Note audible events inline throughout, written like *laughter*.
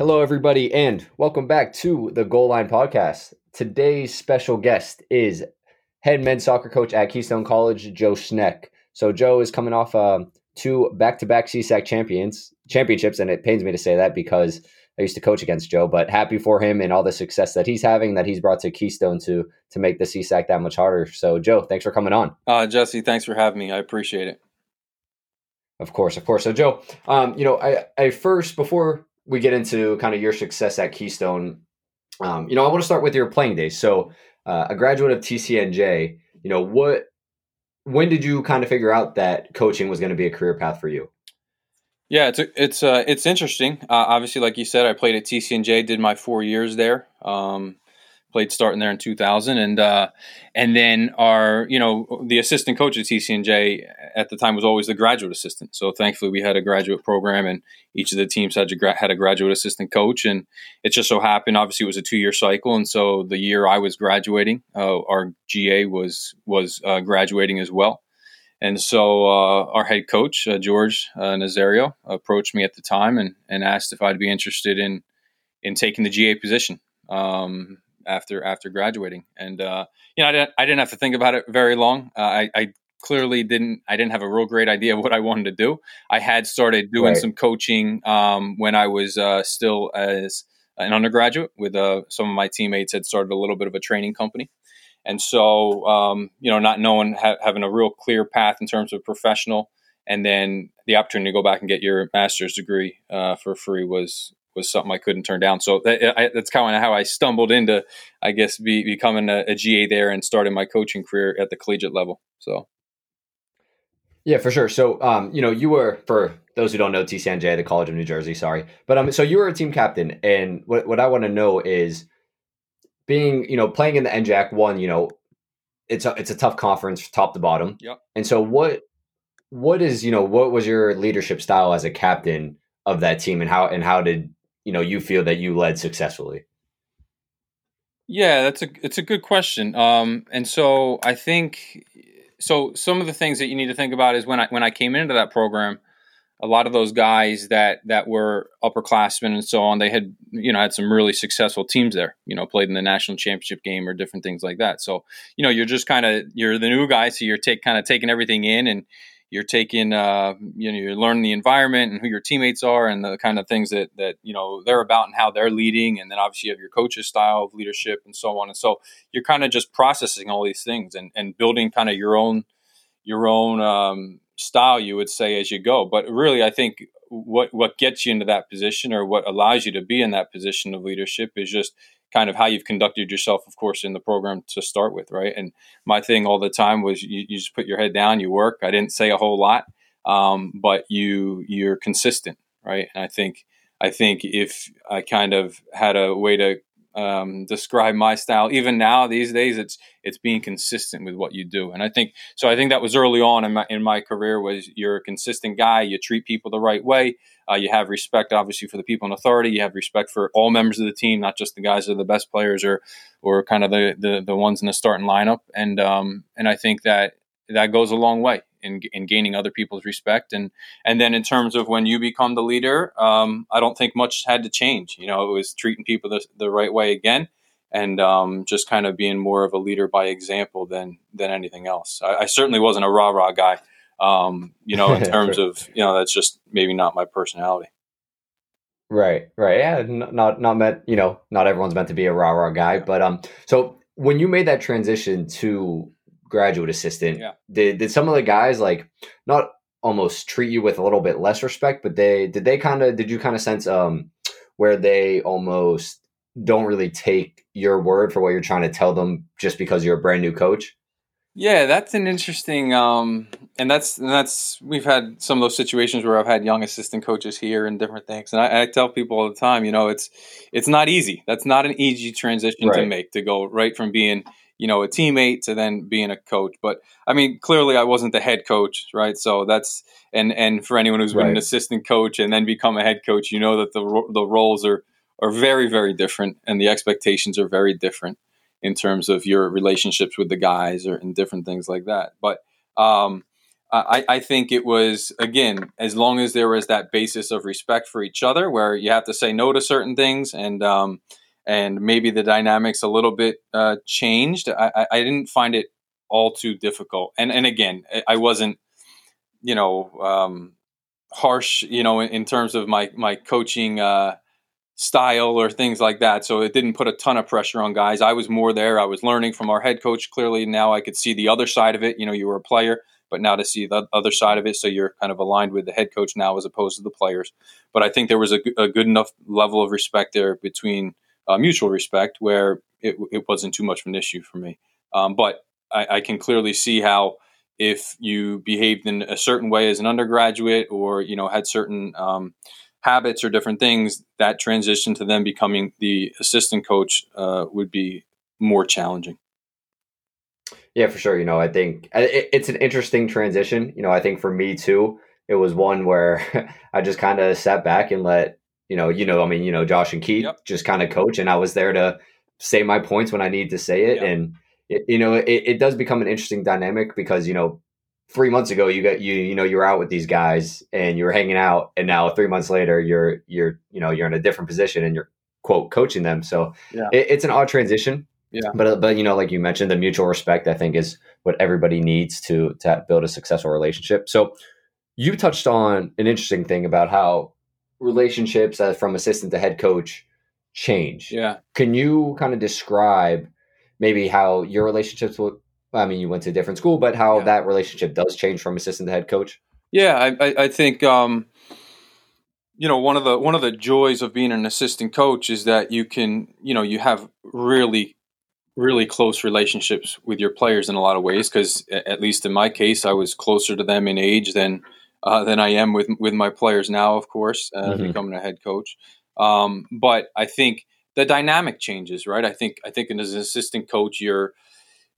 Hello, everybody, and welcome back to the Goal Line Podcast. Today's special guest is head men's soccer coach at Keystone College, Joe Schneck. So, Joe is coming off uh, two back-to-back CSAC champions championships, and it pains me to say that because I used to coach against Joe. But happy for him and all the success that he's having, that he's brought to Keystone to to make the CSAC that much harder. So, Joe, thanks for coming on. Uh, Jesse, thanks for having me. I appreciate it. Of course, of course. So, Joe, um, you know, I, I first before we get into kind of your success at Keystone, um, you know, I want to start with your playing days. So, uh, a graduate of TCNJ, you know, what, when did you kind of figure out that coaching was going to be a career path for you? Yeah, it's it's uh, it's interesting. Uh, obviously, like you said, I played at TCNJ, did my four years there. Um, played starting there in 2000 and uh, and then our you know the assistant coach at TCNJ at the time was always the graduate assistant so thankfully we had a graduate program and each of the teams had a, had a graduate assistant coach and it just so happened obviously it was a two year cycle and so the year I was graduating uh, our GA was was uh, graduating as well and so uh, our head coach uh, George uh, Nazario approached me at the time and, and asked if I'd be interested in in taking the GA position um, after after graduating. And uh, you know, I didn't I didn't have to think about it very long. Uh, I, I, clearly didn't I didn't have a real great idea of *laughs* what I wanted to do. I had started doing right. some coaching um, when I was uh, still as an undergraduate with uh, some of my teammates had started a little bit of a training company. And so, um, you know, not knowing ha- having a real clear path in terms of professional, and then the opportunity to go back and get your master's degree uh, for free was was something I couldn't turn down. So that, I, that's kind of how I stumbled into, I guess, be, becoming a, a, GA there and starting my coaching career at the collegiate level. So. Yeah, for sure. So, um, you know, you were for those who don't know TCNJ, the College of New Jersey. Sorry, but um, so you were a team captain, and what what I want to know is being, you know, playing in the NJAC one. You know, it's a it's a tough conference, top to bottom. Yep. And so, what what is you know what was your leadership style as a captain of that team, and how and how did you know you feel that you led successfully? Yeah, that's a it's a good question. Um, and so I think so. Some of the things that you need to think about is when I when I came into that program, a lot of those guys that that were upperclassmen and so on, they had you know had some really successful teams there. You know, played in the national championship game or different things like that. So you know, you're just kind of you're the new guy, so you're take kind of taking everything in and you're taking uh, you know you're learning the environment and who your teammates are and the kind of things that that you know they're about and how they're leading. And then obviously you have your coach's style of leadership and so on. And so you're kind of just processing all these things and and building kind of your own your own um, style you would say as you go. But really i think what what gets you into that position or what allows you to be in that position of leadership is just kind of how you've conducted yourself, of course, in the program to start with, right? And my thing all the time was you, you just put your head down, you work. I didn't say a whole lot, um, but you you're consistent, right? And I think I think if I kind of had a way to um, describe my style. Even now, these days, it's it's being consistent with what you do, and I think so. I think that was early on in my in my career. Was you're a consistent guy. You treat people the right way. Uh, you have respect, obviously, for the people in authority. You have respect for all members of the team, not just the guys that are the best players or or kind of the the, the ones in the starting lineup. And um, and I think that that goes a long way in, in gaining other people's respect. And and then in terms of when you become the leader, um, I don't think much had to change. You know, it was treating people the, the right way again, and um, just kind of being more of a leader by example than than anything else. I, I certainly wasn't a rah rah guy. Um, you know, in *laughs* terms of you know, that's just maybe not my personality. Right, right, yeah, not not meant. You know, not everyone's meant to be a rah rah guy, but um, so when you made that transition to graduate assistant. Yeah. Did did some of the guys like not almost treat you with a little bit less respect, but they did they kind of did you kind of sense um where they almost don't really take your word for what you're trying to tell them just because you're a brand new coach? Yeah, that's an interesting um and that's and that's we've had some of those situations where I've had young assistant coaches here and different things. And I, I tell people all the time, you know, it's it's not easy. That's not an easy transition right. to make to go right from being you know a teammate to then being a coach but i mean clearly i wasn't the head coach right so that's and and for anyone who's been right. an assistant coach and then become a head coach you know that the the roles are are very very different and the expectations are very different in terms of your relationships with the guys or in different things like that but um I, I think it was again as long as there was that basis of respect for each other, where you have to say no to certain things, and um, and maybe the dynamics a little bit uh, changed. I, I didn't find it all too difficult, and and again, I wasn't, you know, um, harsh, you know, in, in, terms of my my coaching uh, style or things like that. So it didn't put a ton of pressure on guys. I was more there. I was learning from our head coach. Clearly, now I could see the other side of it. You know, you were a player but now to see the other side of it, so you're kind of aligned with the head coach now as opposed to the players. But I think there was a, a good enough level of respect there between uh, mutual respect where it, it, wasn't too much of an issue for me. Um, but I, I, can clearly see how if you behaved in a certain way as an undergraduate or you know had certain um, habits or different things, that transition to them becoming the assistant coach uh, would be more challenging. Yeah, for sure. You know, I think it's an interesting transition. You know, I think for me too, it was one where *laughs* I just kind of sat back and let you know, you know, I mean, you know, Josh and Keith yep. just kind of coach, and I was there to say my points when I need to say it, yep. and it, you know, it, it does become an interesting dynamic because you know, three months ago you got you you know you were out with these guys and you were hanging out, and now three months later you're you're you know you're in a different position and you're quote coaching them. So yeah. it, it's an odd transition. Yeah. But but you know, like you mentioned, the mutual respect I think is what everybody needs to to build a successful relationship. So you touched on an interesting thing about how relationships uh, from assistant to head coach change. Yeah. Can you kind of describe maybe how your relationships with I mean, you went to a different school, but how yeah. that relationship does change from assistant to head coach? Yeah, I, I, think um, you know one of the one of the joys of being an assistant coach is that you can you know you have really really close relationships with your players in a lot of ways because at least in my case i was closer to them in age than uh, than i am with with my players now of course uh, mm-hmm. becoming a head coach um, but i think the dynamic changes right i think i think as an assistant coach you're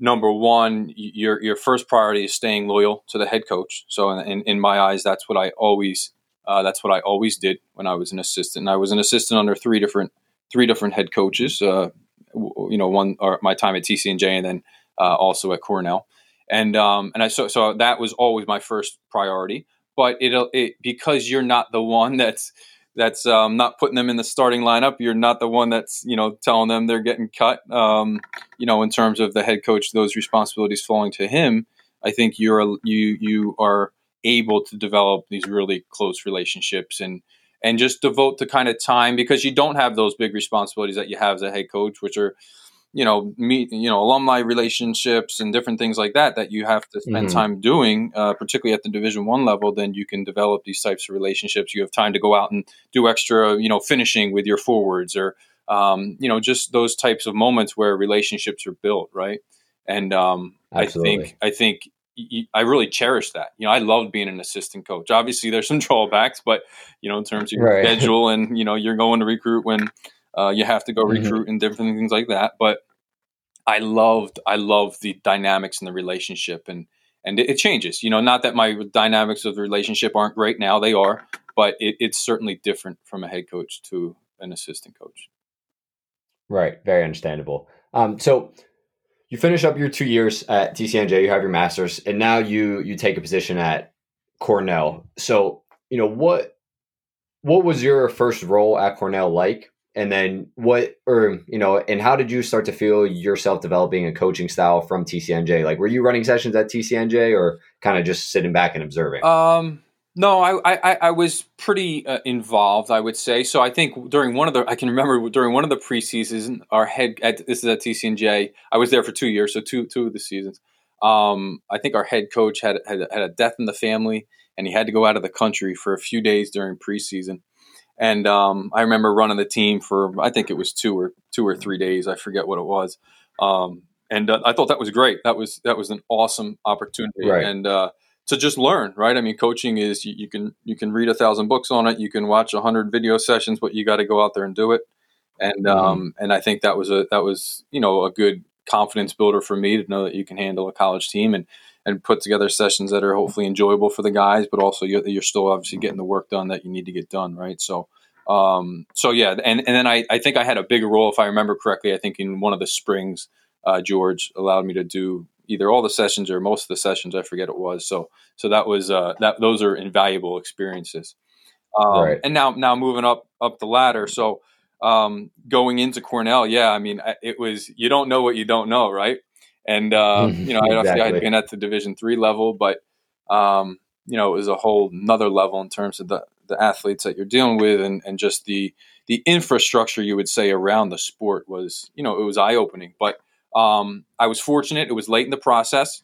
number one your your first priority is staying loyal to the head coach so in, in my eyes that's what i always uh, that's what i always did when i was an assistant and i was an assistant under three different three different head coaches uh, you know, one or my time at TCNJ and then uh, also at Cornell. And um, and I so so that was always my first priority. But it it because you're not the one *laughs* that's that's um, not putting them in the starting lineup. You're not the one that's you know telling them they're getting cut. Um, you know, in terms of the head coach, those responsibilities falling to him. I think you're you you are able to develop these really close relationships and and just devote the kind of time because you don't have those big responsibilities that you have as a head coach, which are you know meet you know alumni relationships and different things like that that you have to spend mm-hmm. time doing uh, particularly at the division one level then you can develop these types of relationships you have time to go out and do extra you know finishing with your forwards or um, you know just those types of moments where relationships are built right and um, i think i think I really cherish that. You know, I loved being an assistant coach. Obviously, there's some *laughs* drawbacks, but you know, in terms of your right. schedule *laughs* and you know, you're going to recruit when uh, you have to go mm-hmm. recruit and different things like that. But I loved, I loved the dynamics and the relationship, and and it, it, changes. You know, not that my dynamics of the relationship aren't great now; they are, but it, it's certainly different from a head coach to an assistant coach. Right. Very understandable. Um, so you finish up your two years at TCNJ, you have your master's, and now you you take a position at Cornell. So, you know, what what was your first role at Cornell like? And then what or you know, and how did you start to feel yourself developing a coaching style from TCNJ? Like were you running sessions at TCNJ or kind of just sitting back and observing? Um no, I, I, I was pretty uh, involved, I would say. So I think during one of the, I can remember during one of the preseasons, our head, at, this is at TCNJ, I was there for two years, so two two of the seasons. Um, I think our head coach had, had, had a death in the family, and he had to go out of the country for a few days during preseason. And um, I remember running the team for, I think it was two or two or three days. I forget what it was. Um, and uh, I thought that was great. That was that was an awesome opportunity. Right. And uh, to just learn, right? I mean, coaching is you, you can you can read a thousand books on it, you can watch a hundred video sessions, but you got to go out there and do it. And mm-hmm. um, and I think that was a that was you know a good confidence builder for me to know that you can handle a college team and and put together sessions that are hopefully enjoyable for the guys, but also you're, you're still obviously getting the work done that you need to get done, right? So. Um, so yeah, and, and then I, I think I had a bigger role, if I remember correctly. I think in one of the springs, uh, George allowed me to do either all the sessions or most of the sessions. I forget it was. So so that was uh, that those are invaluable experiences. Um, right. And now now moving up up the ladder. So um, going into Cornell, yeah, I mean it was you don't know what you don't know, right? And uh, you know, exactly. I had been at the Division three level, but um, you know, it was a whole another level in terms of the the athletes that you're dealing with, and and just the the infrastructure you would say around the sport was, you know, it was eye opening. But um, I was fortunate; it was late in the process,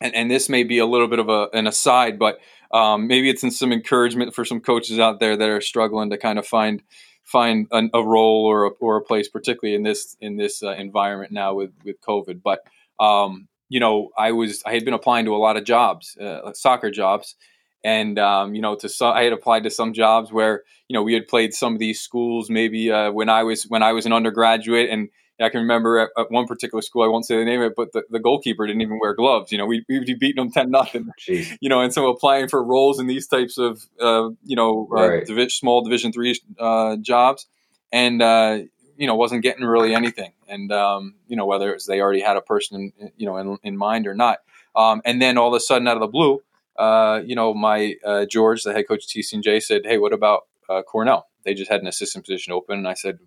and and this may be a little bit of a, an aside, but um, maybe it's in some encouragement for some coaches out there that are struggling to kind of find find an, a role or a, or a place, particularly in this in this uh, environment now with with COVID. But um, you know, I was I had been applying to a lot of jobs, uh, soccer jobs, and um, you know, to some, I had applied to some jobs where you know we had played some of these schools maybe uh, when I was when I was an undergraduate, and I can remember at, at, one particular school, I won't say the name of it, but the, the goalkeeper didn't even wear gloves. You know, we we'd be beating them ten nothing. *laughs* You know, and so applying for roles in these types of uh, you know uh, right. small Division three uh, jobs, and uh, you know wasn't getting really anything. And um, you know whether it was they already had a person in, you know in, in mind or not. Um, and then all of a sudden, out of the blue, uh, you know, my uh, George, the head coach of TCNJ, said, "Hey, what about Cornell? They just had an assistant position open." And I said,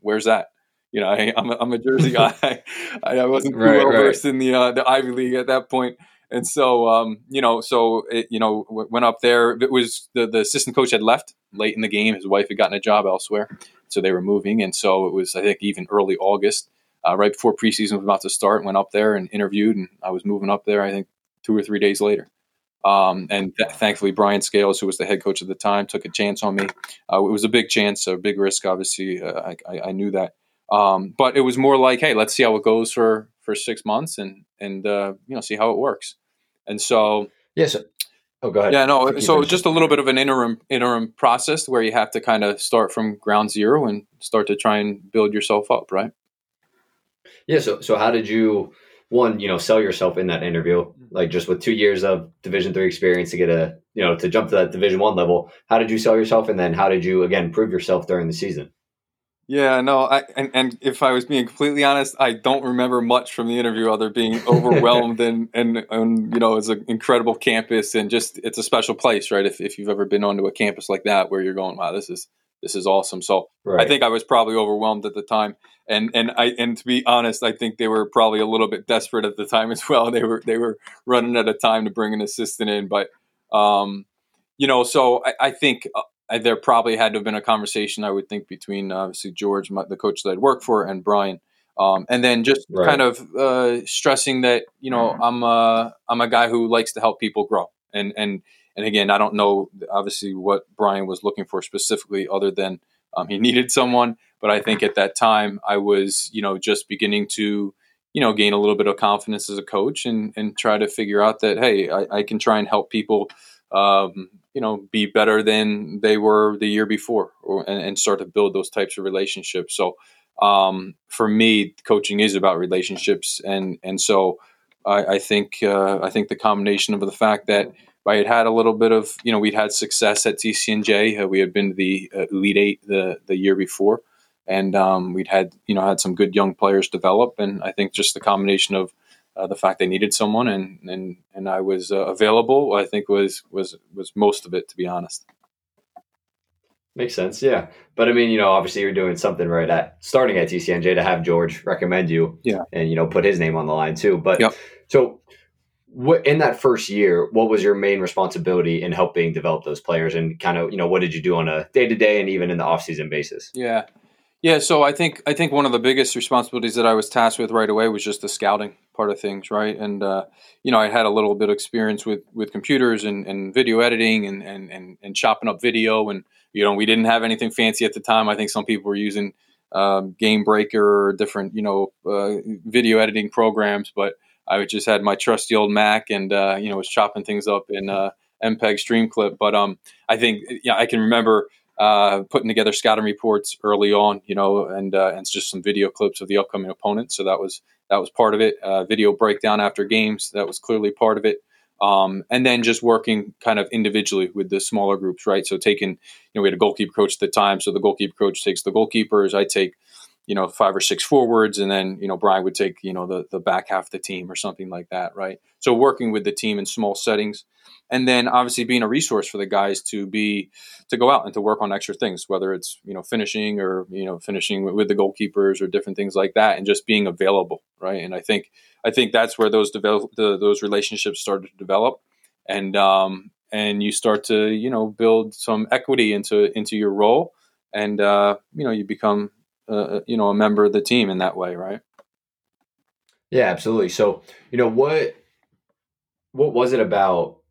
"Where's that?" You know, I, am a, I'm a Jersey *laughs* guy. I, wasn't right, well versed right. in the uh, the Ivy League at that point, and so um, you know, so it, you know, went up there. It was the the assistant coach had left late in the game. His wife had gotten a job elsewhere, so they were moving, and so it was I think even early August, uh, right before preseason was about to start. Went up there and interviewed, and I was moving up there. I think two or three days later. Um, and th- thankfully, Brian Scales, who was the head coach at the time, took a chance on me. Uh, it was a big chance, a big risk. Obviously, uh, I, I, I, knew that. Um, but it was more like, hey, let's see how it goes for for six months and and uh, you know see how it works. And so yes. Oh, go ahead. Yeah, no. So just a little bit of an interim interim process where you have to kind of start from ground zero and start to try and build yourself up, right? Yeah. So so how did you one you know sell yourself in that interview like just with two years of division three experience to get a you know to jump to that division one level how did you sell yourself and then how did you again prove yourself during the season yeah, no, I, and, and if I was being completely honest, I don't remember much from the interview other being *laughs* overwhelmed and, and, and, you know, it's an incredible campus and just, it's a special place, right? If, if you've ever been onto a campus like that where you're going, wow, this is, this is awesome. So right. I think I was probably overwhelmed at the time. And, and I, and to be honest, I think they were probably a little bit desperate at the time as well. *laughs* They were, they were running out of time to bring an assistant in, but, um, you know, so I, I think uh, I, there probably had to have been a conversation, I would think, between obviously George, my, the coach that I'd worked for, and Brian. Um, and then just right. kind of uh, stressing that you know mm-hmm. I'm a I'm a guy who likes to help people grow, and and and again I don't know obviously what Brian was looking for specifically, other than um, he *laughs* needed someone. But I think at that time I was you know just beginning to you know gain a little bit of confidence as a coach and and try to figure out that hey I, I can try and help people um, you know be better than they were the year before or, and, and, start to build those types of relationships so um, for me coaching is about relationships and and so i, I think uh, i think the combination of the fact that I had had a little bit of, you know, we'd had success at TCNJ. Uh, we had been the uh, Elite Eight the the year before, and um, we'd had, you know, had some good young players develop. And I think just the combination of uh, the fact they needed someone and and and I was uh, available. I think was was was most of it, to be honest. Makes sense, yeah. But I mean, you know, obviously you're doing something right at starting at TCNJ to have George recommend you, yeah, and you know put his name on the line too. But yep. so. What, in that first year, what was your main responsibility in helping develop those players, and kind of you know what did you do on a day to day and even in the off season basis? Yeah, yeah, so I think I think one of the biggest responsibilities that I was tasked with right away was just the scouting part of things, right? And uh, you know, I had a little bit of experience with with computers and, and video editing and, and and and chopping up video, and you know, we didn't have anything fancy at the time. I think some people were using um, Game Breaker or different you know uh, video editing programs, but I just had my trusty old Mac and uh, you know was chopping things up in uh, MPEG Streamclip. But um, I think yeah, I can remember uh, putting together scouting reports early on, you know, and uh, and just some video clips of the upcoming opponents. So that was that was part of it. Uh, video breakdown after games that was clearly part of it. Um, and then just working kind of individually with the smaller groups, right? So taking, you know, we had a goalkeeper coach at the time, so the goalkeeper coach takes the goalkeepers. I take you know five or six forwards, and then you know Brian would take you know the the back half of the team or something like that, right? So working with the team in small settings, and then obviously being a resource for the guys to be to go out and to work on extra things, whether it's you know finishing or you know finishing with, with the goalkeepers or different things like that, and just being available, right? And I think I think that's where those develop the, those relationships started to develop, and um, and you start to you know build some equity into into your role, and uh, you know you become uh, you know a member of the team in that way, right? Yeah, absolutely. So you know what what was it about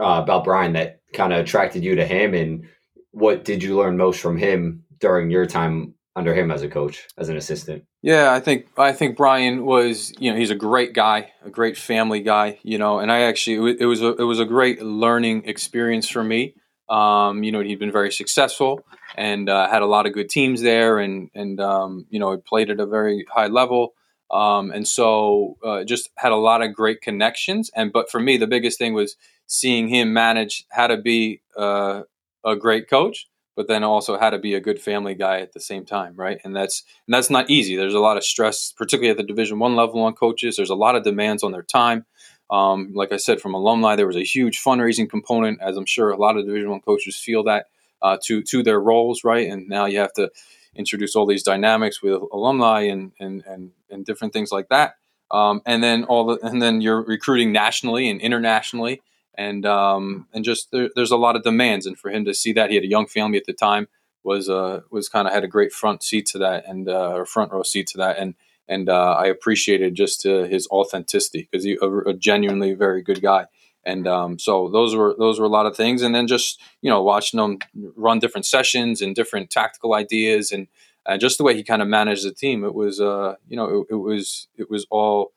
uh, about Brian that kind of attracted you to him, and what did you learn most from him during your time under him as a coach, as an assistant? Yeah, I think I think Brian was you know he's a great guy, a great family guy, you know, and I actually it was a, it was a great learning experience for me. Um, you know, he'd been very successful and uh, had a lot of good teams there, and and um, you know, played at a very high level. Um, and so uh, just had a lot of great connections. And but for me, the biggest thing was seeing him manage how to be uh, a great coach, but then also how to be a good family guy at the same time, right? And that's and that's not easy. There's a lot of stress, particularly at the Division One level on coaches. There's a lot of demands on their time. Um, like I said, from alumni, there was a huge fundraising component, as I'm sure a lot of Division One coaches feel that uh, to to their roles, right? And now you have to introduce all these dynamics with alumni and and and, and different things like that. Um, and then all the and then you're recruiting nationally and internationally, and um, and just there, there's a lot of demands. And for him to see that he had a young family at the time was uh, was kind of had a great front seat to that and uh, or front row seat to that. And and uh, I appreciated just uh, his authenticity because he a, a genuinely very good guy. And um, so those were those were a lot of things, and then just you know watching him run different sessions and different tactical ideas, and uh, just the way he kind of managed the team. It was uh, you know it, it, was it was all.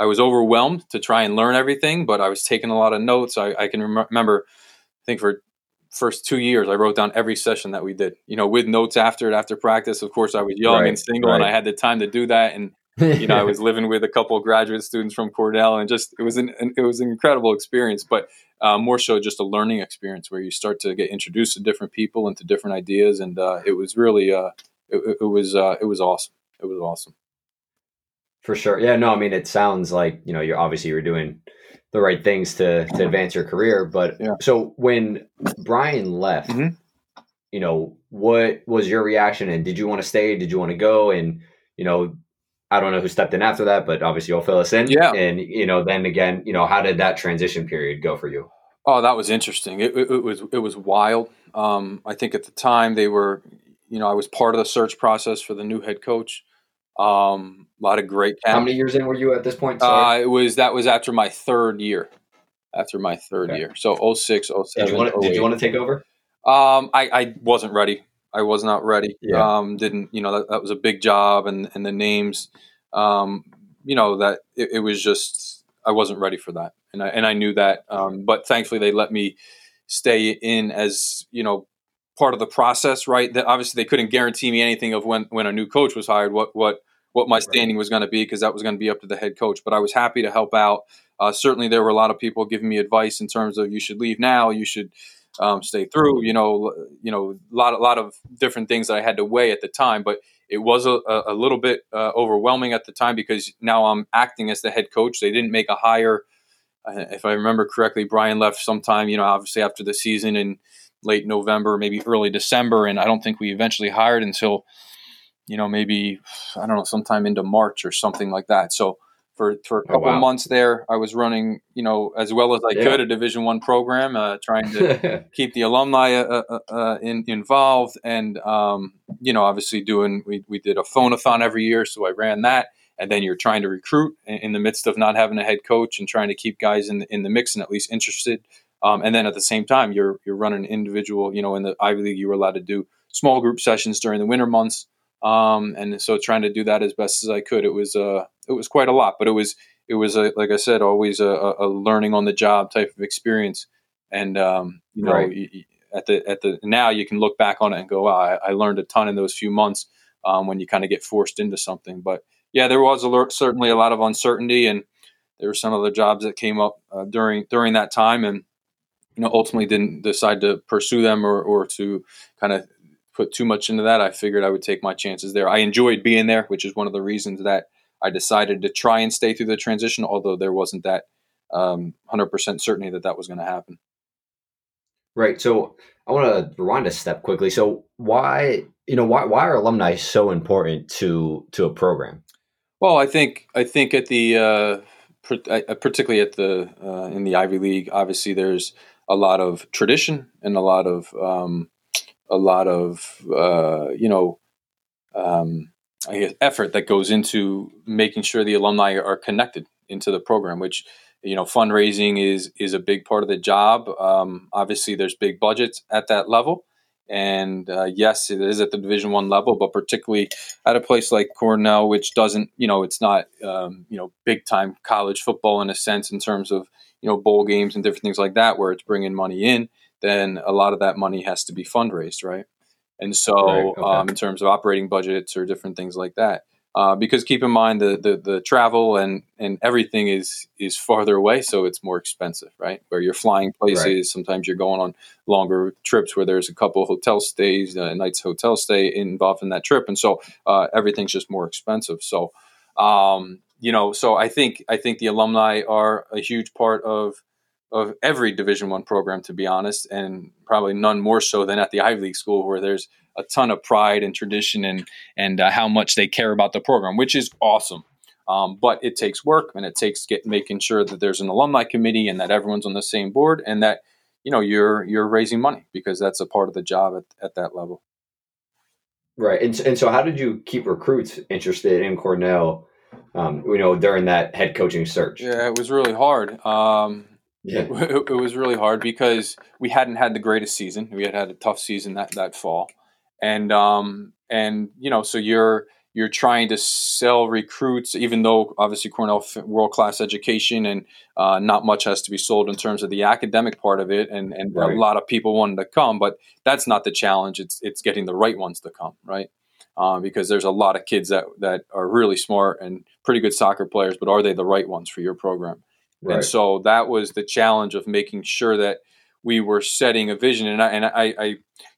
I was overwhelmed to try and learn everything, but I was taking a lot of notes. I, I can rem- remember, I think for first two years, I wrote down every session that we did. You know, with notes after it after practice. Of course, I was young right, and single, right. and I had the time to do that, and you know, I was *laughs* living with a couple of graduate students from Cornell, and just it was an it was an incredible experience. But uh, more so, just a learning experience where you start to get introduced to different people and to different ideas, and uh, it was really uh, it, it, was uh, it was awesome. It was awesome. For sure, yeah. No, I mean, it sounds like you know you're obviously you're doing the right things to to advance your career. But yeah. so when Brian left, mm-hmm. you know, what was your reaction? And did you want to stay? Did you want to go? And you know, I don't know who stepped in after that, but obviously you'll fill us in. Yeah. And, you know, then again, you know, how did that transition period go for you? Oh, that was interesting. It, it, it was, it was wild. Um, I think at the time they were, you know, I was part of the search process for the new head coach. Um, a lot of great. How many years in were you at this point? Uh, it was, that was after my third year, after my third okay. year. So 06, 07, did you, want to, did you want to take over? Um, I, I wasn't ready. I was not ready. Yeah. Um, didn't you know that, that was a big job and and the names, um, you know that it, it, was just I wasn't ready for that, and I and I knew that. Um, but thankfully they let me stay in as you know part of the process. Right. That obviously they couldn't guarantee me anything of when when a new coach was hired. What what what my standing was going to be because that was going to be up to the head coach. But I was happy to help out. Uh, certainly, there were a lot of people giving me advice in terms of you should leave now. You should um, stay through. You know, you know, a lot, a lot of different things that I had to weigh at the time, but it was a, a little bit uh, overwhelming at the time because now I'm acting as the head coach. They didn't make a hire. Uh, if I remember correctly, Brian left sometime, you know, obviously after the season in late November, maybe early December, and I don't think we eventually hired until, you know, maybe I don't know, sometime into March or something like that. So for for a oh, couple oh, wow. months there. I was running, you know, as well as I yeah. could a Division One program, uh, trying to *laughs* keep the alumni uh, uh, uh, in, involved, and um, you know, obviously doing. We we did a phonathon every year, so I ran that. And then you're trying to recruit in the midst of not having a head coach and trying to keep guys in the, in the mix and at least interested. Um, and then at the same time, you're you're running individual. You know, in the Ivy League, you were allowed to do small group sessions during the winter months. Um, and so trying to do that as best as I could. It was uh, it was quite a lot, but it was it was a, like I said, always a, a, learning on the job type of experience. And um, you know, right. at the at the now you can look back on it and go, wow, I, I learned a ton in those few months um, when you kind of get forced into something. But yeah, there was a, certainly a lot of uncertainty, and there were some other jobs that came up uh, during during that time, and you know, ultimately didn't decide to pursue them or, or to kind of put too much into that. I figured I would take my chances there. I enjoyed being there, which is one of the reasons that I decided to try and stay through the transition, although there wasn't that um, 100% certainty that that was going to happen. Right. So I want to rewind a step quickly. So why, you know, why why are alumni so important to to a program? Well, I think I think at the uh, uh particularly at the uh, in the Ivy League, obviously there's a lot of tradition and a lot of um, a lot of uh, you know um, guess effort that goes into making sure the alumni are connected into the program, which you know fundraising is is a big part of the job. Um, obviously, there's big budgets at that level, and uh, yes, it is at the Division One level, but particularly at a place like Cornell, which doesn't you know it's not um, you know big time college football in a sense in terms of you know bowl games and different things like that, where it's bringing money in. Then a lot of that money has to be fundraised, right? And so, right, okay. um, in terms of operating budgets or different things like that, uh, because keep in mind the, the, the travel and and everything is is farther away, so it's more expensive, right? Where you're flying places, right. sometimes you're going on longer trips where there's a couple hotel stays, uh, nights hotel stay involved in that trip, and so uh, everything's just more expensive. So, um, you know, so I think I think the alumni are a huge part of of every Division One program, to be honest, and probably none more so than at the Ivy League school, where there's a ton of pride and tradition and and uh, how much they care about the program, which is awesome. Um, but it takes work and it takes get making sure that there's an alumni committee and that everyone's on the same board and that you know you're you're raising money because that's a part of the job at, at that level. Right, and and so how did you keep recruits interested in Cornell? Um, you know, during that head coaching search. Yeah, it was really hard. Um, yeah. *laughs* It, it, was really hard because we hadn't had the greatest season. We had had a tough season that that fall, and um and you know so you're you're trying to sell recruits even though obviously cornell world class education and uh, not much has to be sold in terms of the academic part of it and, and right. a lot of people wanted to come but that's not the challenge it's it's getting the right ones to come right uh, because there's a lot of kids that that are really smart and pretty good soccer players but are they the right ones for your program right. and so that was the challenge of making sure that we were setting a vision. And I, and I, I,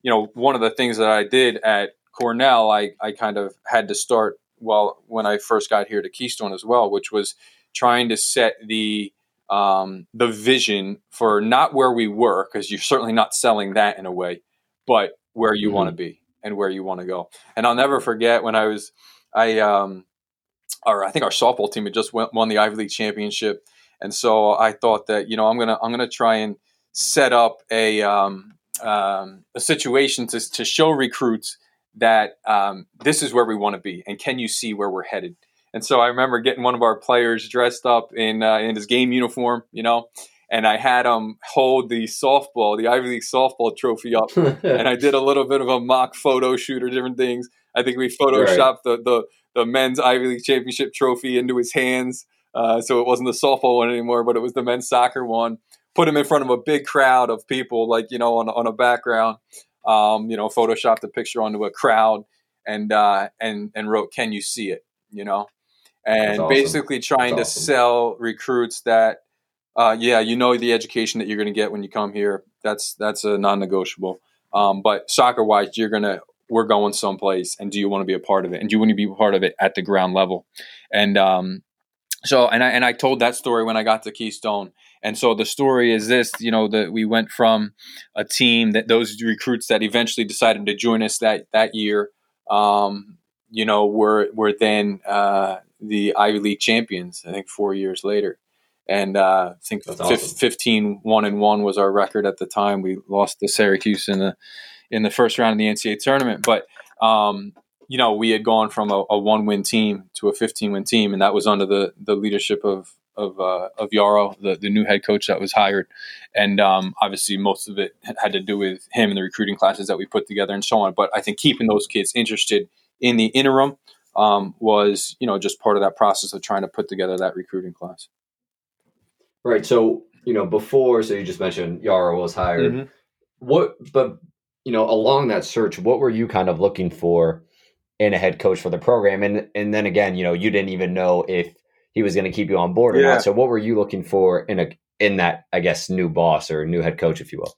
you know, one of the things that I did at Cornell, I, I kind of had to start well when I first got here to Keystone as well, which was trying to set the um, the vision for not where we were, because you're certainly not selling that in a way, but where you mm-hmm. want to be and where you want to go. And I'll never forget when I was, I, um, or I think our softball team had just won, won the Ivy League championship, and so I thought that you know I'm gonna I'm gonna try and set up a um, um, a situation to to show recruits that um, this is where we want to be, and can you see where we're headed? And so I remember getting one of our players dressed up in uh, in his game uniform, you know, and I had him hold the softball, the Ivy League softball trophy up, *laughs* and I did a little bit of a mock photo shoot or different things. I think we photoshopped right. the, the the men's Ivy League championship trophy into his hands, uh, so it wasn't the softball one anymore, but it was the men's soccer one put him in front of a big crowd of people, like you know, on on a background. Um, you know, photoshopped a picture onto a crowd and uh, and and wrote, "Can you see it?" You know, and awesome. basically trying That's to awesome. sell recruits that, uh, yeah, you know, the education that you're going to get when you come here. That's that's a non-negotiable. Um, but soccer wise, you're gonna we're going someplace, and do you want to be a part of it? And do you want to be a part of it at the ground level? And um, so, and I and I told that story when I got to Keystone, and so the story is this, you know, that we went from a team that those recruits that eventually decided to join us that that year, um, you know, were were then uh, the Ivy League champions. I think four years later, and uh, I think awesome. 15 one and one was our record at the time. We lost to Syracuse in the in the first round of the NCAA tournament, but um, you know, we had gone from a, a one win team to a 15 win team, and that was under the the leadership of of uh, of Jaro, the, the new head coach that was hired, and um, obviously most of it had to do with him and the recruiting classes that we put together and so on. But I think keeping those kids interested in the interim um, was you know just part of that process of trying to put together that recruiting class. Right. So you know before, so you just mentioned Jaro was hired. Mm-hmm. What, but you know along that search, what were you kind of looking for? In a head coach for the program and and then again you know you didn't even know if he was going to keep you on board or yeah. not. So what were you looking for in a in that I guess new boss or new head coach, if you will?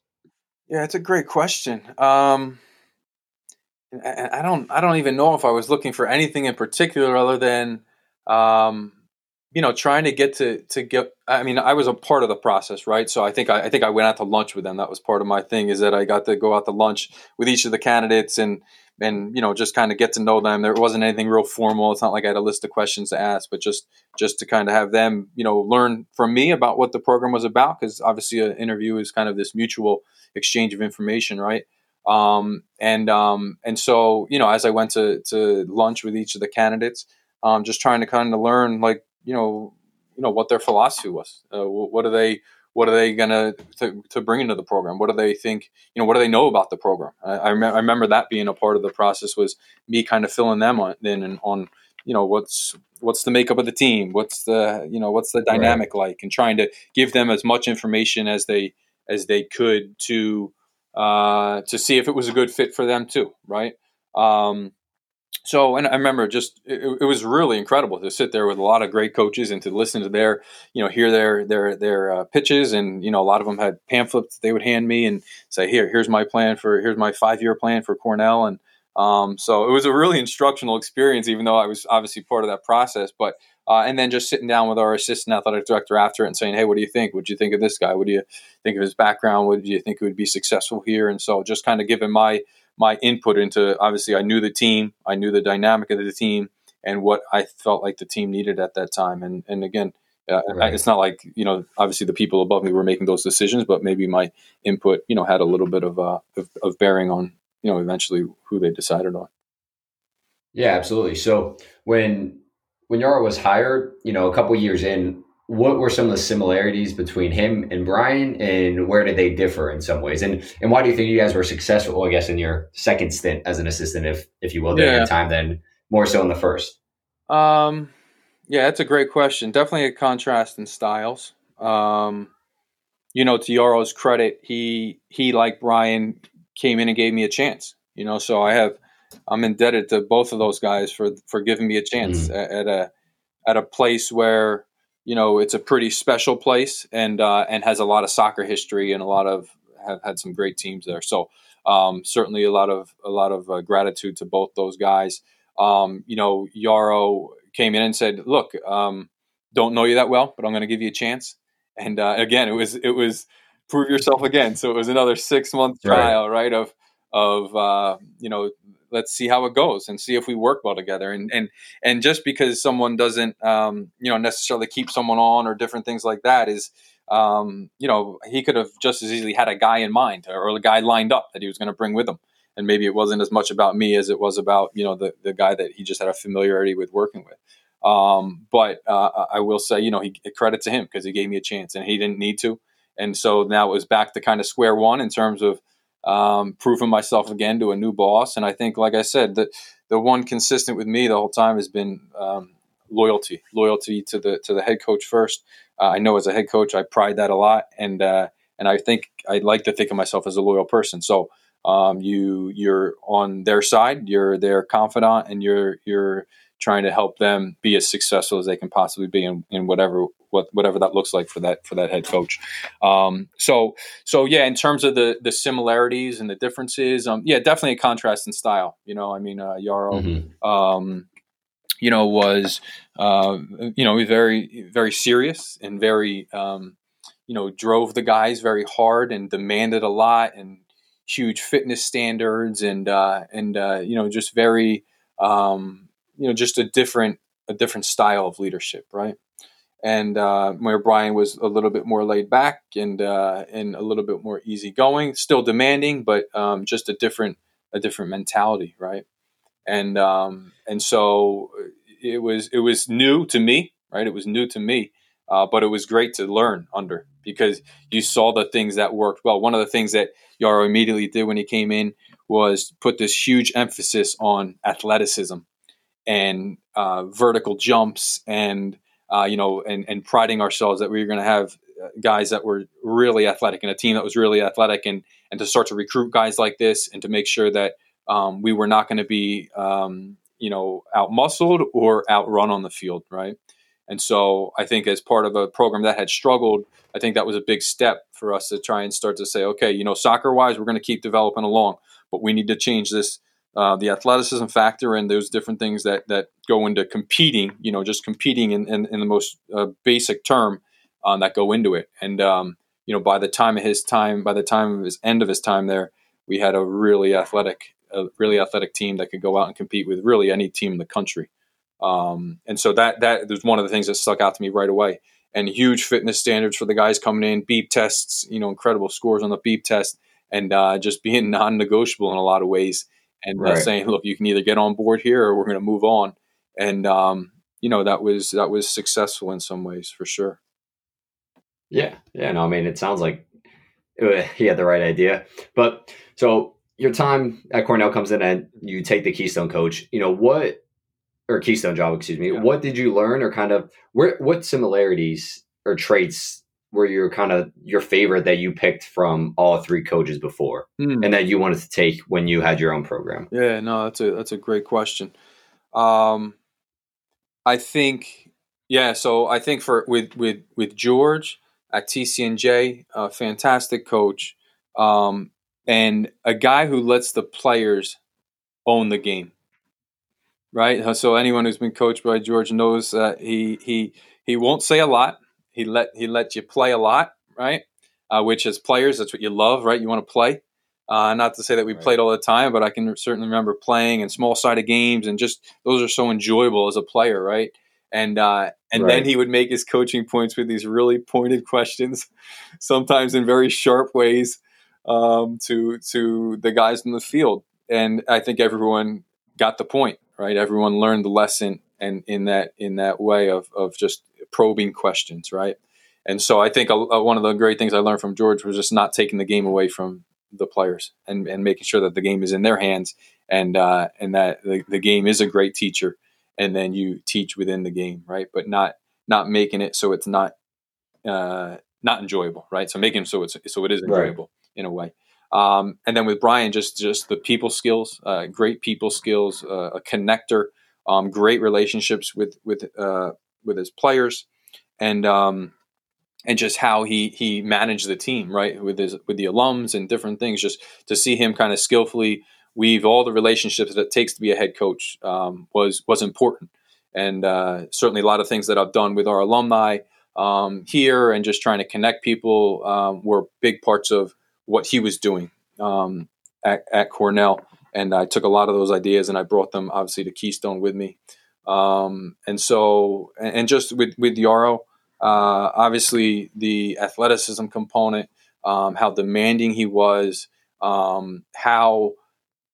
Yeah, it's a great question. Um, I don't I don't even know if I was looking for anything in particular other than um, you know trying to get to to get I mean I was a part of the process right so I think I, I, think I went out to lunch with them that was part of my thing is that I got to go out to lunch with each of the candidates and and you know just kind of get to know them. There wasn't anything real formal. It's not like I had a list of questions to ask but just just to kind of have them you know learn from me about what the program was about because obviously an interview is kind of this mutual exchange of information right? Um, and um, and so you know, as I went to to lunch with each of the candidates, um, just trying to kind of learn like you know you know what their philosophy was. Uh, what are they what are they gonna to, to, bring into the program? What do they think? You know, what do they know about the program? I, I, rem- I remember that being a part of the process was me kind of filling them on, in and on you know what's what's the makeup of the team, what's the you know what's the dynamic right. like, and trying to give them as much information as they as they could to uh, to see if it was a good fit for them too, right? Um, so, and I remember just it, it, was really incredible to sit there with a lot of great coaches and to listen to their, you know, hear their their their uh, pitches, and you know, a lot of them had pamphlets they would hand me and say, "Here, here's my plan for here's my five year plan for Cornell," and um, so it was a really instructional experience, even though I was obviously part of that process. But uh, and then just sitting down with our assistant athletic director after it and saying, "Hey, what do you think? What do you think of this guy? What do you think of his background? What do you think he would be successful here?" And so just kind of giving my my input into obviously I knew the team, I knew the dynamic of the team, and what I felt like the team needed at that time. And and again. Uh, right. It's not like you know. Obviously, the people above me were making those decisions, but maybe my input, you know, had a little bit of uh, of, of bearing on you know eventually who they decided on. Yeah, absolutely. So when when Jaro was hired, you know, a couple years in, what were some of the similarities between him and Brian, and where did they differ in some ways? And and why do you think you guys were successful? I guess in your second stint as an assistant, if if you will, during yeah. time, then more so in the first. Um, yeah, that's a great question. Definitely a contrast in styles. Um, you know, to Jaro's credit, he he like Brian came in and gave me a chance. You know, so I have I'm indebted to both of those guys for for giving me a chance mm. at, at, a at a place where you know it's a pretty special place and uh, and has a lot of soccer history and a lot of have had some great teams there. So um, certainly a lot of a lot of uh, gratitude to both those guys. Um, you know, Jaro came in and said, "Look, um, don't know you that well, but I'm going to give you a chance." And uh, again, it was it was prove yourself again. So it was another six month trial, right? right? Of of uh, you know, let's see how it goes and see if we work well together. And and and just because someone doesn't um, you know necessarily keep someone on or different things like that is um, you know he could have just as easily had a guy in mind or a guy lined up that he was going to bring with him. And maybe it wasn't as much about me as it was about you know the the guy that he just had a familiarity with working with. Um, but uh, I will say, you know, he credit to him because he gave me a chance and he didn't need to. And so now it was back to kind of square one in terms of um, proving myself again to a new boss. And I think, like I said, that the one consistent with me the whole time has been um, loyalty, loyalty to the to the head coach first. Uh, I know as a head coach, I pride that a lot, and uh, and I think I like to think of myself as a loyal person. So um, you you're on their side, you're their confidant, and you're you're trying to help them be as successful as they can possibly be in, in whatever what whatever that looks like for that for that head coach. Um, so so yeah, in terms of the the similarities and the differences, um, yeah, definitely a contrast in style. You know, I mean, uh, Jaro, mm-hmm. um, you know, was uh, you know very very serious and very um, you know drove the guys very hard and demanded a lot and huge fitness standards and uh, and uh, you know just very um, you know just a different a different style of leadership, right? And uh, where Brian was a little bit more laid back and uh, and a little bit more easygoing, still demanding, but um, just a different a different mentality, right? And um, and so it was it was new to me, right? It was new to me, uh, but it was great to learn under because you saw the things that worked well. One of the things that Jaro immediately did when he came in was put this huge emphasis on athleticism and uh, vertical jumps and uh, you know and, and priding ourselves that we were going to have uh, guys that were really athletic and a team that was really athletic and and to start to recruit guys like this and to make sure that um, we were not going to be um, you know out muscled or outrun on the field right? And so I think as part of a program that had struggled, I think that was a big step for us to try and start to say, okay, you know, soccer wise, we're going to keep developing along, but we need to change this uh, the athleticism factor and those different things that that go into competing. You know, just competing in, in, in the most uh, basic term um, that go into it. And um, you know, by the time of his time, by the time of his end of his time there, we had a really athletic, a really athletic team that could go out and compete with really any team in the country. Um, and so that that was one of the things that stuck out to me right away. And huge fitness standards for the guys coming in, beep tests, you know, incredible scores on the beep test, and uh, just being *laughs* non-negotiable in a lot of ways, and uh, right. uh, saying, "Look, you can either get on board here, or we're going to move on." And um, you know, that was that was successful in some ways for sure. Yeah, yeah. No, I mean, it sounds like uh, *laughs* he had the right idea. But so your time at Cornell comes in, and you take the Keystone coach. You know what or Keystone job, excuse me. Yeah. What did you learn, or kind of where what similarities or traits were your kind of your favorite that you picked from all three coaches before, mm. and that you wanted to take when you had your own program? Yeah, no, that's a that's a great question. Um, I think, yeah. So I think for with with with George at TCNJ, a fantastic coach, um, and a guy who lets the players own the game right? So anyone who's been coached by George knows that he he he won't say a lot. He let he let you play a lot, right? Uh, which as players, that's what you love, right? You want to play. Uh, not to say that we right. played all the time, but I can certainly remember playing in small sided games, and just those are so enjoyable as a player, right? And uh, and right. then he would make his coaching points with these really pointed questions, *laughs* sometimes in very sharp ways um, to to the guys in the field. And I think everyone got the point right? Everyone learned the lesson and in that in that way of of just probing questions, right? And so I think a, a, one of the great things I learned from George was just not taking the game away from the players and, and making sure that the game is in their hands and uh, and that the, the game is a great teacher and then you teach within the game, right? But not not making it so it's not uh, not enjoyable, right? So making so it's so it is enjoyable right. in a way. Um, and then with Brian, just just the people skills, uh, great people skills, uh, a connector, um, great relationships with with uh, with his players, and um, and just how he he managed the team, right, with his with the alums and different things. Just to see him kind of skillfully weave all the relationships that it takes to be a head coach um, was was important, and uh, certainly a lot of things that I've done with our alumni um, here and just trying to connect people um, were big parts of what he was doing um, at, at, Cornell. And I took a lot of those ideas and I brought them obviously to Keystone with me. Um, and so, and just with, with Jaro, uh, obviously the athleticism component, um, how demanding he was, um, how,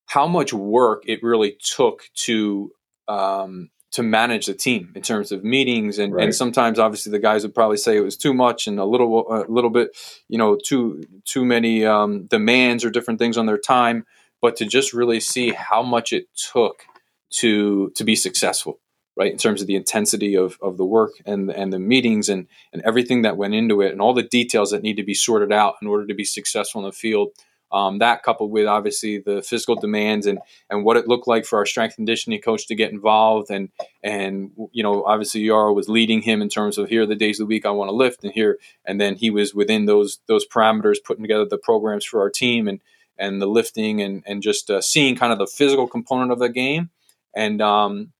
how much work it really took to um, to manage the team in terms of meetings and, right. and sometimes obviously the guys would probably say it was too much and a little a little bit you know too too many um, demands or different things on their time but to just really see how much it took to to be successful right? In terms of the intensity of, of the work and and the meetings and and everything that went into it and all the details that need to be sorted out in order to be successful in the field. Um, that coupled with obviously the physical demands and and what it looked like for our strength conditioning coach to get involved and and you know obviously Jaro was leading him in terms of here are the days of the week I want to lift and here and then he was within those those parameters putting together the programs for our team and and the lifting and and just uh, seeing kind of the physical component of the game and um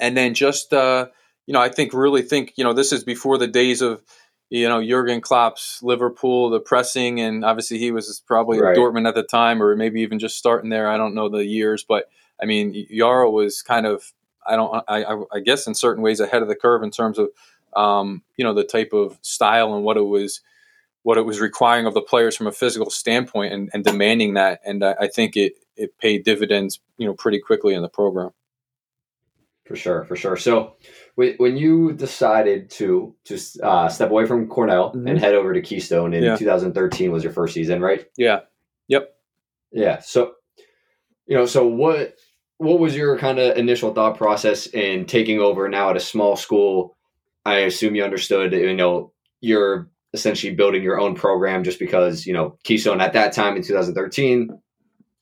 and then just uh you know I think really think you know this is before the days of you know Jurgen Klopp's Liverpool, the pressing, and obviously he was probably right. Dortmund at the time, or maybe even just starting there. I don't know the years, but I mean Jaro was kind of I don't I, I guess in certain ways ahead of the curve in terms of um, you know the type of style and what it was what it was requiring of the players from a physical standpoint and, and demanding that, and I, I think it it paid dividends you know pretty quickly in the program. For sure, for sure. So when you decided to to uh, step away from Cornell mm-hmm. and head over to Keystone in yeah. 2013 was your first season, right? Yeah. Yep. Yeah. So, you know, so what what was your kind of initial thought process in taking over now at a small school? I assume you understood, you know, you're essentially building your own program just because, you know, Keystone at that time in 2013,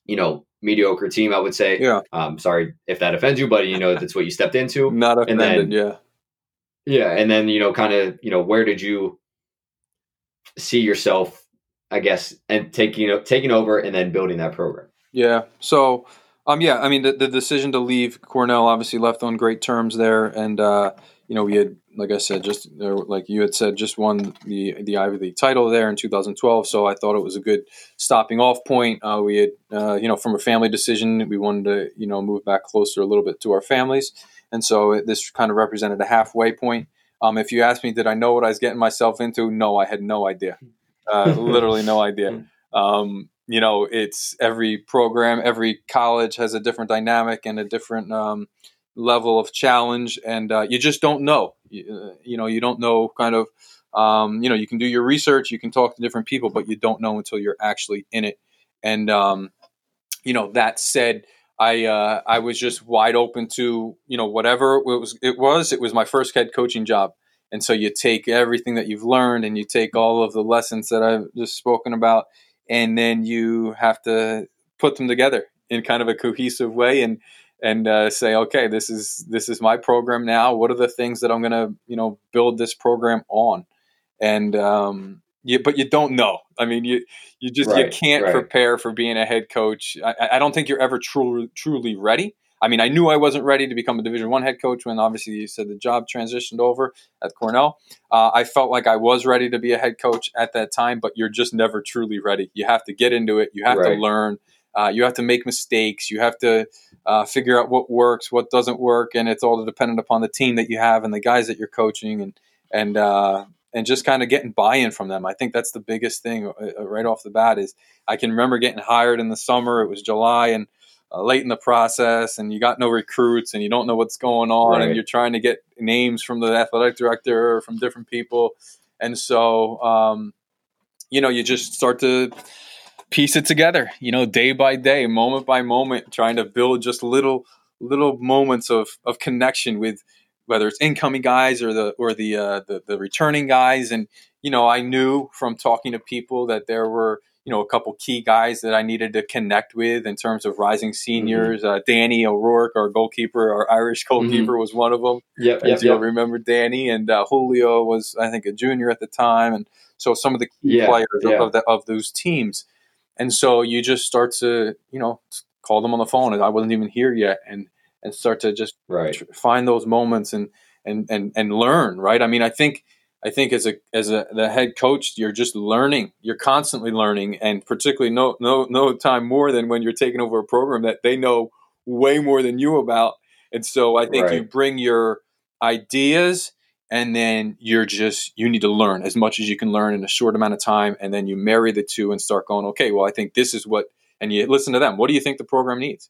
you know, mediocre team, I would say. Yeah. Um, sorry if that offends you, but you know that's what you stepped into. *laughs* Not offended. Then, yeah. Yeah, and then you know, kind of, you know, where did you see yourself? I guess, and taking taking over and then building that program. Yeah. So, Um, yeah, I mean the, the decision to leave Cornell obviously left on great terms there, and uh, you know we had, like I said, just like you had said, just won the the Ivy League title there in 2012. So I thought it was a good stopping off point. Uh, we had, uh, you know, from a family decision, we wanted to, you know, move back closer a little bit to our families, and so this kind of represented a halfway point. Um, if you ask me, did I know what I was getting myself into? No, I had no idea. Uh, *laughs* literally no idea. Um, you know, it's every program, every college has a different dynamic and a different um, level of challenge, and uh, you just don't know. You, uh, you, know, you don't know kind of. Um, you know, you can do your research, you can talk to different people, but you don't know until you're actually in it. And um, you know, that said, I uh, I was just wide open to you know whatever it was. It was it was my first head coaching job, and so you take everything that you've learned and you take all of the lessons that I've just spoken about, and then you have to put them together in kind of a cohesive way and and uh, say, okay, this is this is my program now. What are the things that I'm going to you know build this program on? And um, you, but you don't know. I mean, you you just right, you can't right. prepare for being a head coach. I, I don't think you're ever truly truly ready. I mean, I knew I wasn't ready to become a Division One head coach when obviously you said the job transitioned over at Cornell. Uh, I felt like I was ready to be a head coach at that time, but you're just never truly ready. You have to get into it. You have right. to learn. Uh, you have to make mistakes. You have to uh, figure out what works, what doesn't work, and it's all dependent upon the team that you have and the guys that you're coaching, and and uh, and just kind of getting buy-in from them. I think that's the biggest thing uh, uh, right off the bat. Is I can remember getting hired in the summer. It was July and uh, late in the process and you got no recruits and you don't know what's going on right. and you're trying to get names from the athletic director or from different people and so um, you know you just start to piece it together you know day by day moment by moment trying to build just little little moments of, of connection with whether it's incoming guys or the or the, uh, the the returning guys and you know i knew from talking to people that there were you know a couple key guys that I needed to connect with in terms of rising seniors. Mm-hmm. Uh, Danny O'Rourke, our goalkeeper, our Irish goalkeeper, mm-hmm. was one of them. Yeah, yep, you'll remember Danny and uh, Julio was I think a junior at the time, and so some of the key yeah, players yeah. Of, of, the, of those teams. And so you just start to you know call them on the phone, and I wasn't even here yet, and and start to just right. tr- find those moments and and and and learn. Right. I mean, I think I think as a as a the head coach, you're just learning. You're constantly learning, and particularly no no no time more than when you're taking over a program that they know way more than you about. And so I think right. you bring your ideas, and then you're just you need to learn as much as you can learn in a short amount of time, and then you marry the two and start going. Okay, well I think this is what, and you listen to them. What do you think the program needs?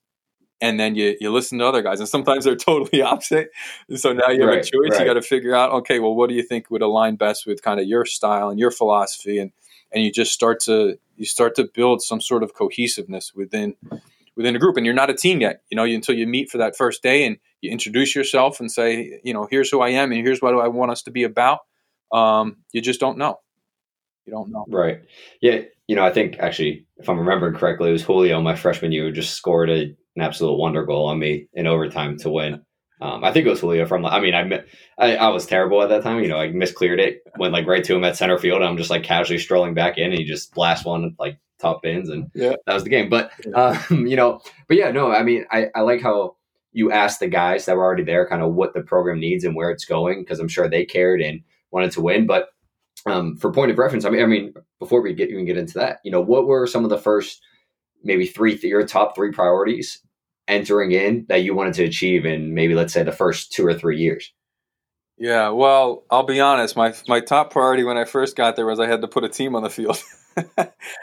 and then you, you listen to other guys and sometimes they're *laughs* totally opposite so now you have right, a choice right. you got to figure out okay well what do you think would align best with kind of your style and your philosophy and and you just start to you start to build some sort of cohesiveness within within a group and you're not a team yet you know until you meet for that first day and you introduce yourself and say you know here's who i am and here's what i want us to be about um, you just don't know you don't know right yeah you know i think actually if i'm remembering correctly it was julio my freshman year just scored a an absolute wonder goal on me in overtime to win. Um, I think it was Julio from. I mean, I, I, I was terrible at that time. You know, I miscleared it, went like right to him at center field. I'm just like casually strolling back in, and he just blast one like top bins, and yeah. that was the game. But um, *laughs* you know, but yeah, no, I mean, I, I like how you asked the guys that were already there kind of what the program needs and where it's going because I'm sure they cared and wanted to win. But um, for point of reference, I mean, I mean, before we get even get into that, you know, what were some of the first maybe three your top three priorities entering in that you wanted to achieve in maybe let's say the first two or three years? Yeah, well, I'll be honest. My my top priority when I first got there was I had to put a team on the field, *laughs*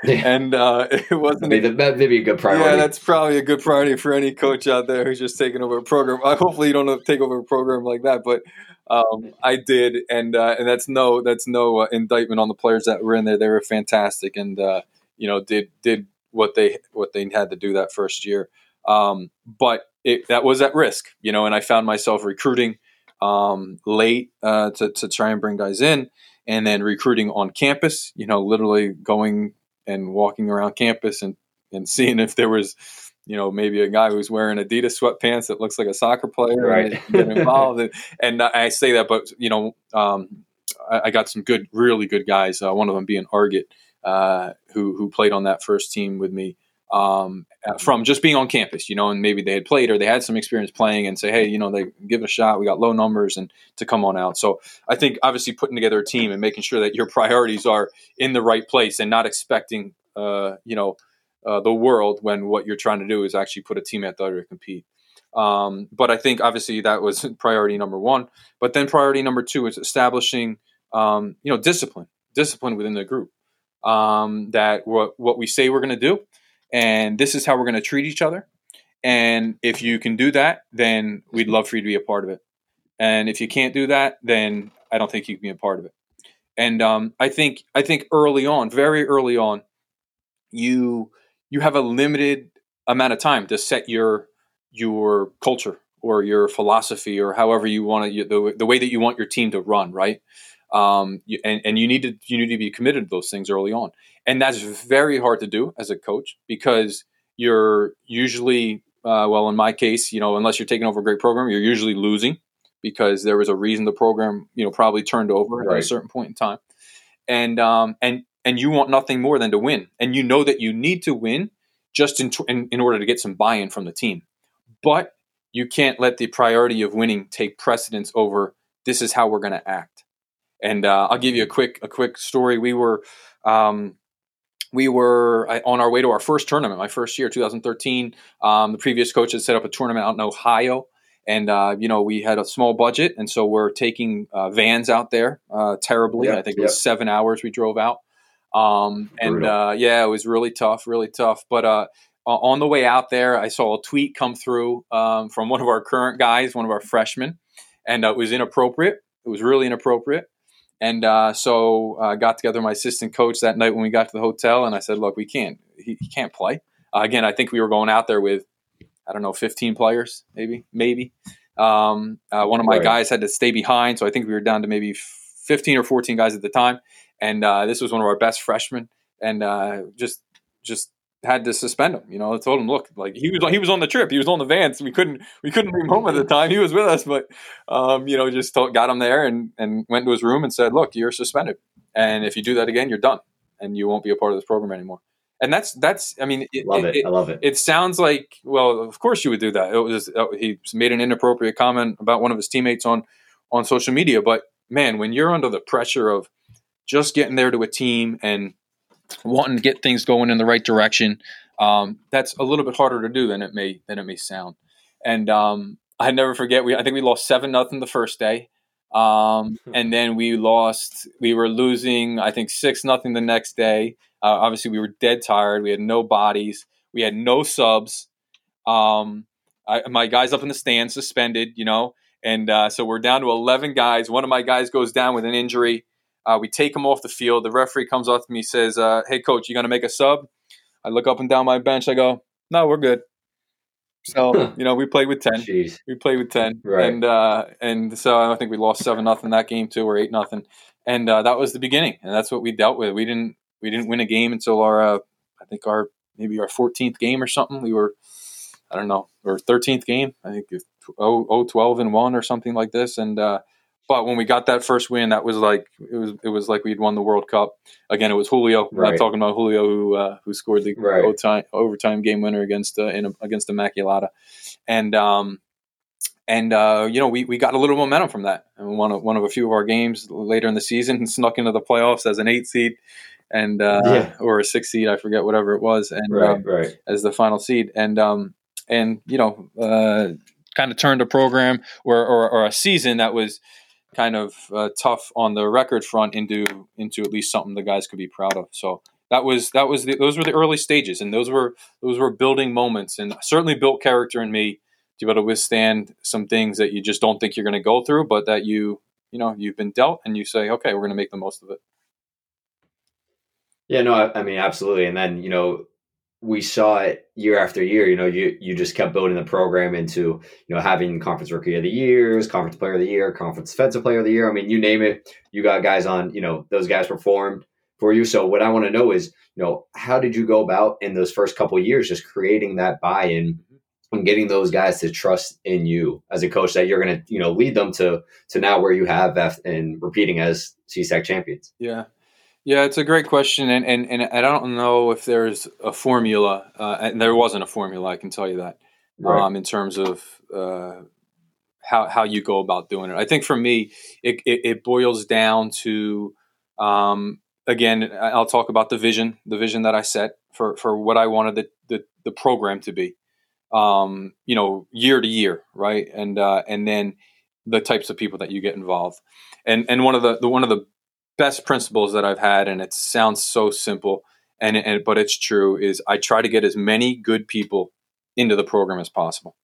and uh, *laughs* it wasn't. Maybe, that may be a good priority. Yeah, that's probably a good priority for any coach out there who's just taking over a program. I, hopefully, you don't take over a program like that, but um, I did, and uh, and that's no that's no uh, indictment on the players that were in there. They were fantastic, and uh, you know did did what they what they had to do that first year. Um, but it, that was at risk, you know, and I found myself recruiting um, late uh, to, to try and bring guys in and then recruiting on campus, you know, literally going and walking around campus and, and seeing if there was, you know, maybe a guy who's wearing Adidas sweatpants that looks like a soccer player, right? Get *laughs* involved, and, and, I say that, but you know, um, I, I, got some good, really good guys. Uh, one of them being Argett, uh, who who played on that first team with me um, from just being on campus, you know, and maybe they had played or they had some experience playing and say, hey, you know, they give it a shot. We got low numbers and to come on out. So I think obviously putting together a team and making sure that your *laughs* priorities are in the right place and not expecting, uh, you know, uh, the world when what you're trying to do is actually put a team out there to compete. Um, but I think obviously that was *laughs* priority number one. But then priority number two is establishing, um, you know, discipline, discipline within the group. Um, that what what we say we're going to do, and this is how we're going to treat each other. And if you can do that, then we'd love for you to be a part of it. And if you can't do that, then I don't think you can be a part of it. And um, I think I think early on, very early on, you you have a limited amount of time to set your your culture or your philosophy or however you want to the, the way that you want your team to run right um, and, and you need to you need to be committed to those things early on. And that's very hard to do as a coach because you're usually uh, well in my case you know unless you're taking over a great program you're usually losing because there was a reason the program you know probably turned over right. at a certain point in time. And um, and and you want nothing more than to win. And you know that you need to win just in, in, in order to get some buy-in from the team. But you can't let the priority of winning take precedence over this is how we're going to act and uh, I'll give you a quick a quick story. We were um, we were on our way to our first tournament, my first year, 2013. Um, the previous coach had set up a tournament out in Ohio, and uh, you know we had a small budget, and so we're taking uh, vans out there uh, terribly. Yep, I think it was seven hours we drove out, um, and uh, yeah, it was really tough, really tough. But uh, on the way out there, I saw a tweet come through um, from one of our current guys, one of our freshmen, and uh, it was inappropriate. It was really inappropriate. And uh, so I uh, got together my assistant coach that night when we got to the hotel, and I said, "Look, we can't. He, he can't play." Uh, again, I think we were going out there with, I don't know, 15 players, maybe, maybe. Um, uh, one of my right. guys had to stay behind, so I think we were down to maybe 15 or 14 guys at the time. And uh, this was one of our best freshmen, and uh, just just had to suspend him. You know, I told him, look, like he was he was on the trip, he was on the van, so we couldn't we couldn't bring him home at the time. He was with us, but um, you know, just told, got him there and and went to his room and said, look, you're suspended, and if you do that again, you're done, and you won't be a part of this program anymore. And that's that's I mean, it, love it, it, I love it. It sounds like well, of course you would do that. It was uh, he made an inappropriate comment about one of his teammates on on social media, but man, when you're under the pressure of just getting there to a team and wanting to get things going in the right direction, um, that's a little bit harder to do than it may than it may sound. And um, I never forget. We I think we lost seven nothing the first day, um, *laughs* and then we lost. We were losing. I think six nothing the next day. Uh, obviously, we were dead tired. We had no bodies. We had no subs. Um, I, my guys up in the stands suspended. You know, and uh, so we're down to eleven guys. One of my guys goes down with an injury. Uh, we take him off the field. The referee comes up to me, says, uh, "Hey, coach, you to make a sub?" I look up and down my bench. I go, "No, we're good." So you know, we played with ten. Jeez. We played with ten, right. and uh, and so I think we lost seven nothing that game too, or eight nothing, and uh, that was the beginning, and that's what we dealt with. We didn't we didn't win a game until our uh, I think our maybe our 14th game or something. We were I don't know or 13th game. I think 0, 12 and one or something like this, and uh, but when we got that first win, that was like it was it was like we'd won the World Cup. Again, it was Julio. We're right. not talking about Julio who uh, who scored the right. overtime, overtime game winner against uh, in, against Immaculata, and um, and uh, you know we, we got a little momentum from that. And one of one of a few of our games later in the season and *laughs* snuck into the playoffs as an eight seed, and uh, yeah. or a six seed, I forget whatever it was, and right, um, right. as the final seed, and um, and you know uh, kind of turned a program or, or, or a season that was kind of uh, tough on the record front into into at least something the guys could be proud of. So that was that was the, those were the early stages, and those were those were building moments, and certainly built character in me to be able to withstand some things that you just don't think you're going to go through, but that you you know you've been dealt, and you say, okay, we're going to make the most of it. Yeah, no, I, I mean absolutely, and then you know we saw it year after year. You know, you you just kept building the program into you know having conference rookie of the years, conference player of the year, conference defensive player of the year. I mean, you name it. You got guys on. You know, those guys performed for you. So what I want to know is, you know, how did you go about in those first couple years, just creating that buy-in and getting those guys to trust in you as a coach that you're going to you know lead them to to now where you have and repeating as CSAC champions. Yeah, Yeah, it's a great question, and and, and I don't know if there's a formula, uh, and there wasn't a formula. I can tell you that, right. um, in terms of uh, how how you go about doing it. I think for me, it it, it boils down to um, again. I'll talk about the vision, the vision that I set for for what I wanted the the, the program to be, um, you know, year to year, right, and uh, and then the types of people that you get involved, and and one of the, the one of the best principles that I've had, and it sounds so simple, and, and but it's true, is I try to get as many good people into the program as possible.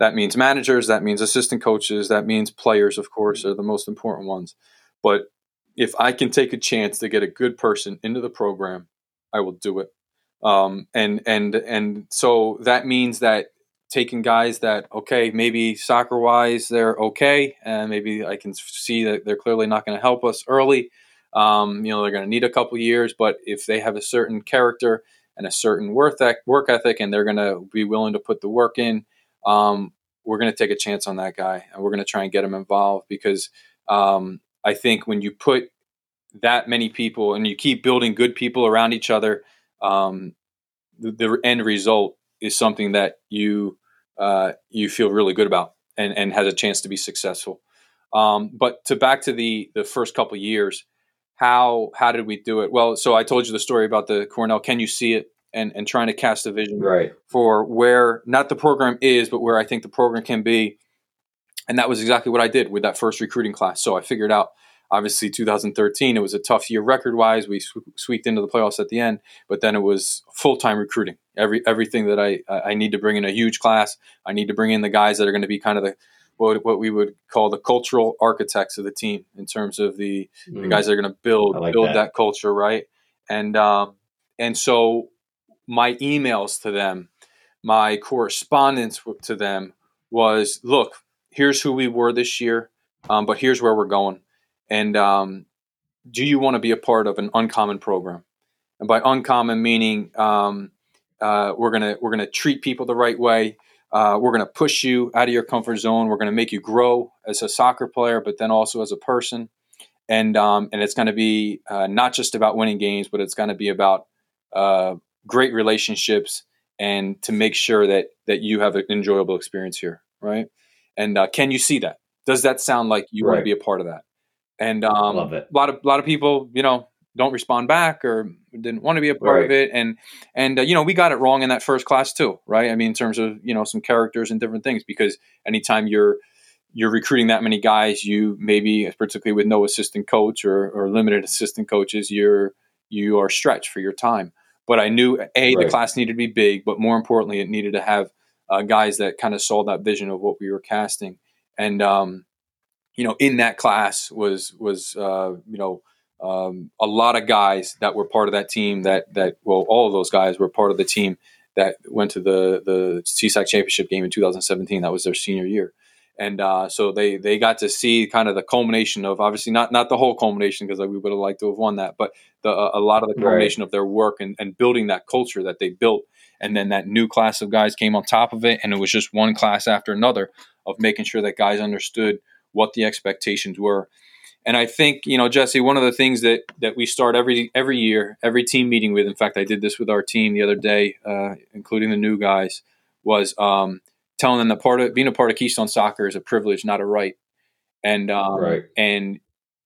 That means managers, that means assistant coaches, that means players, of course, are the most important ones. But if I can take a chance to get a good person into the program, I will do it. Um, and and and so that means that taking guys that okay maybe soccer wise they're okay and maybe I can see that they're clearly not going to help us early um, you know, they're going to need a couple years, but if they have a certain character and a certain work work ethic, and they're going to be willing to put the work in, um, we're going to take a chance on that guy, and we're going to try and get him involved because um, I think when you put that many people and you keep building good people around each other, um, the, the, end result is something that you uh, you feel really good about and, and has a chance to be successful. Um, but to back to the the first couple years, how how did we do it? Well, so I told you the story about the Cornell. Can you see it? And and trying to cast a vision right. for where not the program is, but where I think the program can be. And that was exactly what I did with that first recruiting class. So I figured out. Obviously, 2013, it was a tough year record wise. We squeaked into the playoffs at the end, but then it was full time recruiting. Every everything that I I need to bring in a huge class. I need to bring in the guys that are going to be kind of the what, what we would call the cultural architects of the team in terms of the, mm. the guys that are going to build like build that. that. culture, right? And um, and so my emails to them, my correspondence to them was, look, here's who we were this year, um, but here's where we're going, and um, do you want to be a part of an uncommon program? And by uncommon meaning um, uh, we're gonna we're gonna treat people the right way. Uh, we're going to push you out of your comfort zone. We're going to make you grow as a soccer player, but then also as a person. And um, and it's going to be uh, not just about winning games, but it's going to be about uh, great relationships and to make sure that that you have an enjoyable experience here, right? And uh, can you see that? Does that sound like you right. want to be a part of that? And um, love it. A lot of a lot of people, you know, don't respond back or didn't want to be a part right. of it and and uh, you know we got it wrong in that first class too right i mean in terms of you know some characters and different things because anytime you're you're recruiting that many guys you maybe particularly with no assistant coach or, or limited assistant coaches you're you are stretched for your time but i knew a right. the class needed to be big but more importantly it needed to have uh, guys that kind of saw that vision of what we were casting and um, you know in that class was was uh, you know um, a lot of guys that were part of that team that that well all of those guys were part of the team that went to the the CSAC championship game in 2017 that was their senior year. And uh, so they they got to see kind of the culmination of obviously not not the whole culmination because we would have liked to have won that but the, a lot of the culmination right. of their work and, and building that culture that they built. And then that new class of guys came on top of it and it was just one class after another of making sure that guys understood what the expectations were and I think you know, Jesse, one of the things that that we start every every year, every team meeting with. In fact, I did this with our team the other day, uh, including the new guys, was um, telling them that part of being a part of Keystone Soccer is a privilege, not a right. And um, right. and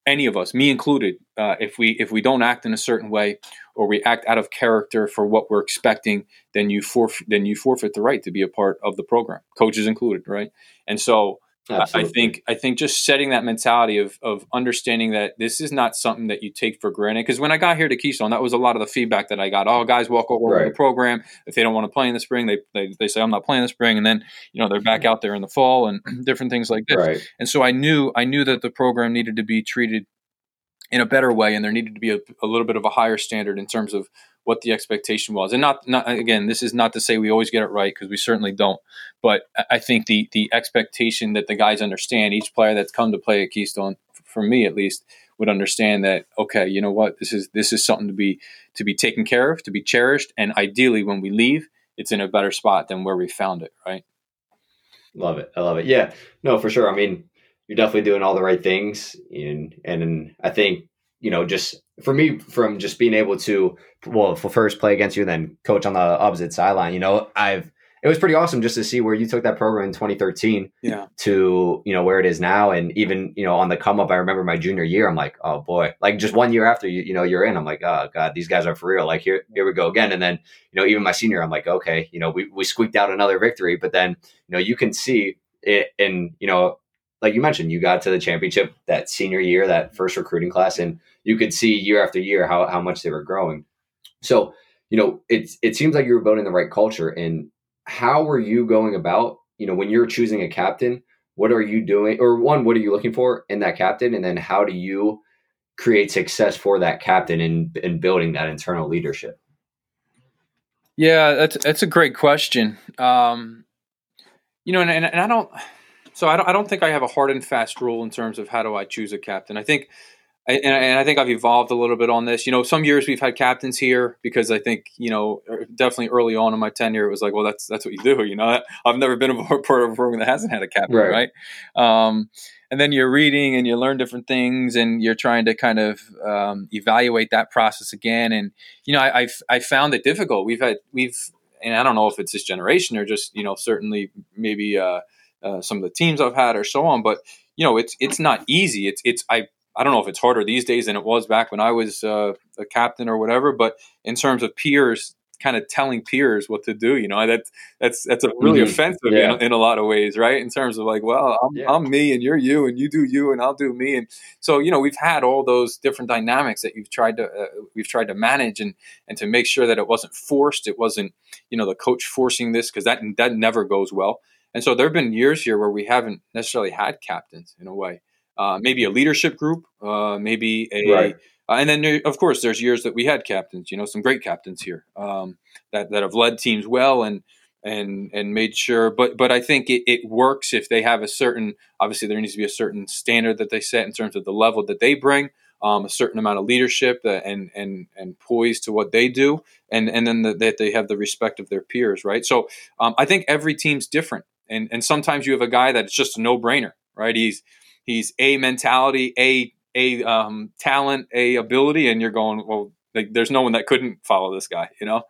any of us, me included, uh, if we if we don't act in a certain way or we act out of character for what we're expecting, then you forfeit then you forfeit the right to be a part of the program, coaches included, right? And so Absolutely. I think I think just setting that mentality of of understanding that this is not something that you take for granted. Because when I got here to Keystone, that was a lot of the feedback that I got. Oh, guys walk over right. the program if they don't want to play in the spring, they, they they say I'm not playing the spring, and then you know they're back out there in the fall and *clears throat* different things like this. Right. And so I knew I knew that the program needed to be treated in a better way, and there needed to be a, a little bit of a higher standard in terms of what the expectation was. And not, not again, this is not to say we always get it right because we certainly don't. But I think the the expectation that the guys understand, each player that's come to play at Keystone, for me at least, would understand that okay, you know what, this is this is something to be to be taken care of, to be cherished, and ideally when we leave, it's in a better spot than where we found it. Right. Love it. I love it. Yeah. No, for sure. I mean, you're definitely doing all the right things, and and I think you know, just for me, from just being able to, well, first play against you, and then coach on the opposite sideline, you know, I've, it was pretty awesome just to see where you took that program in 2013 yeah. to, you know, where it is now. And even, you know, on the come up, I remember my junior year, I'm like, oh boy, like just one year after you, you know, you're in, I'm like, oh God, these guys are for real. Like here, here we go again. And then, you know, even my senior, I'm like, okay, you know, we, we squeaked out another victory, but then, you know, you can see it in, you know, like you mentioned, you got to the championship that senior year, that first recruiting class, and you could see year after year how, how much they were growing. So, you know, it, it seems like you were building the right culture. And how were you going about, you know, when you're choosing a captain, what are you doing? Or one, what are you looking for in that captain? And then how do you create success for that captain in, in building that internal leadership? Yeah, that's, that's a great question. Um, you know, and, and, and I don't, so I don't, I don't think I have a hard and fast rule in terms of how do I choose a captain. I think, and, and I think I've evolved a little bit on this. You know, some years we've had captains here because I think you know er, definitely early on in my tenure it was like, well, that's that's what you do. You know, I've never been a part of a program that hasn't had a captain, right? right? Um, and then you're reading and you learn different things and you're trying to kind of um, evaluate that process again. And you know, I, I've I found it difficult. We've had we've and I don't know if it's this generation or just you know certainly maybe. Uh, uh, some of the teams I've had or so on. But you know, it's it's not easy. It's it's I I don't know if it's harder these days than it was back when I was uh, a captain or whatever. But in terms of peers, kind of telling peers what to do, you know, that that's that's a really mm-hmm. offensive yeah. in, in, a lot of ways, right? In terms of like, well, I'm, yeah. I'm, me and you're you, and you do you, and I'll do me, and so you know, we've had all those different dynamics that you've tried to uh, we've tried to manage and and to make sure that it wasn't forced, it wasn't you know the coach forcing this because that that never goes well. And so there have been years here where we haven't necessarily had captains in a way. Uh, maybe a leadership group, uh, maybe a, right. uh, and then there, of course there's years that we had captains. You know, some great captains here um, that that have led teams well and and and made sure. But but I think it, it works if they have a certain. Obviously, there needs to be a certain standard that they set in terms of the level that they bring. Um, a certain amount of leadership and and and poise to what they do, and and then that they have the respect of their peers, right? So um, I think every team's different, and and sometimes you have a guy that's just a no brainer, right? He's he's a mentality, a a um, talent, a ability, and you're going, well, like, there's no one that couldn't follow this guy, you know?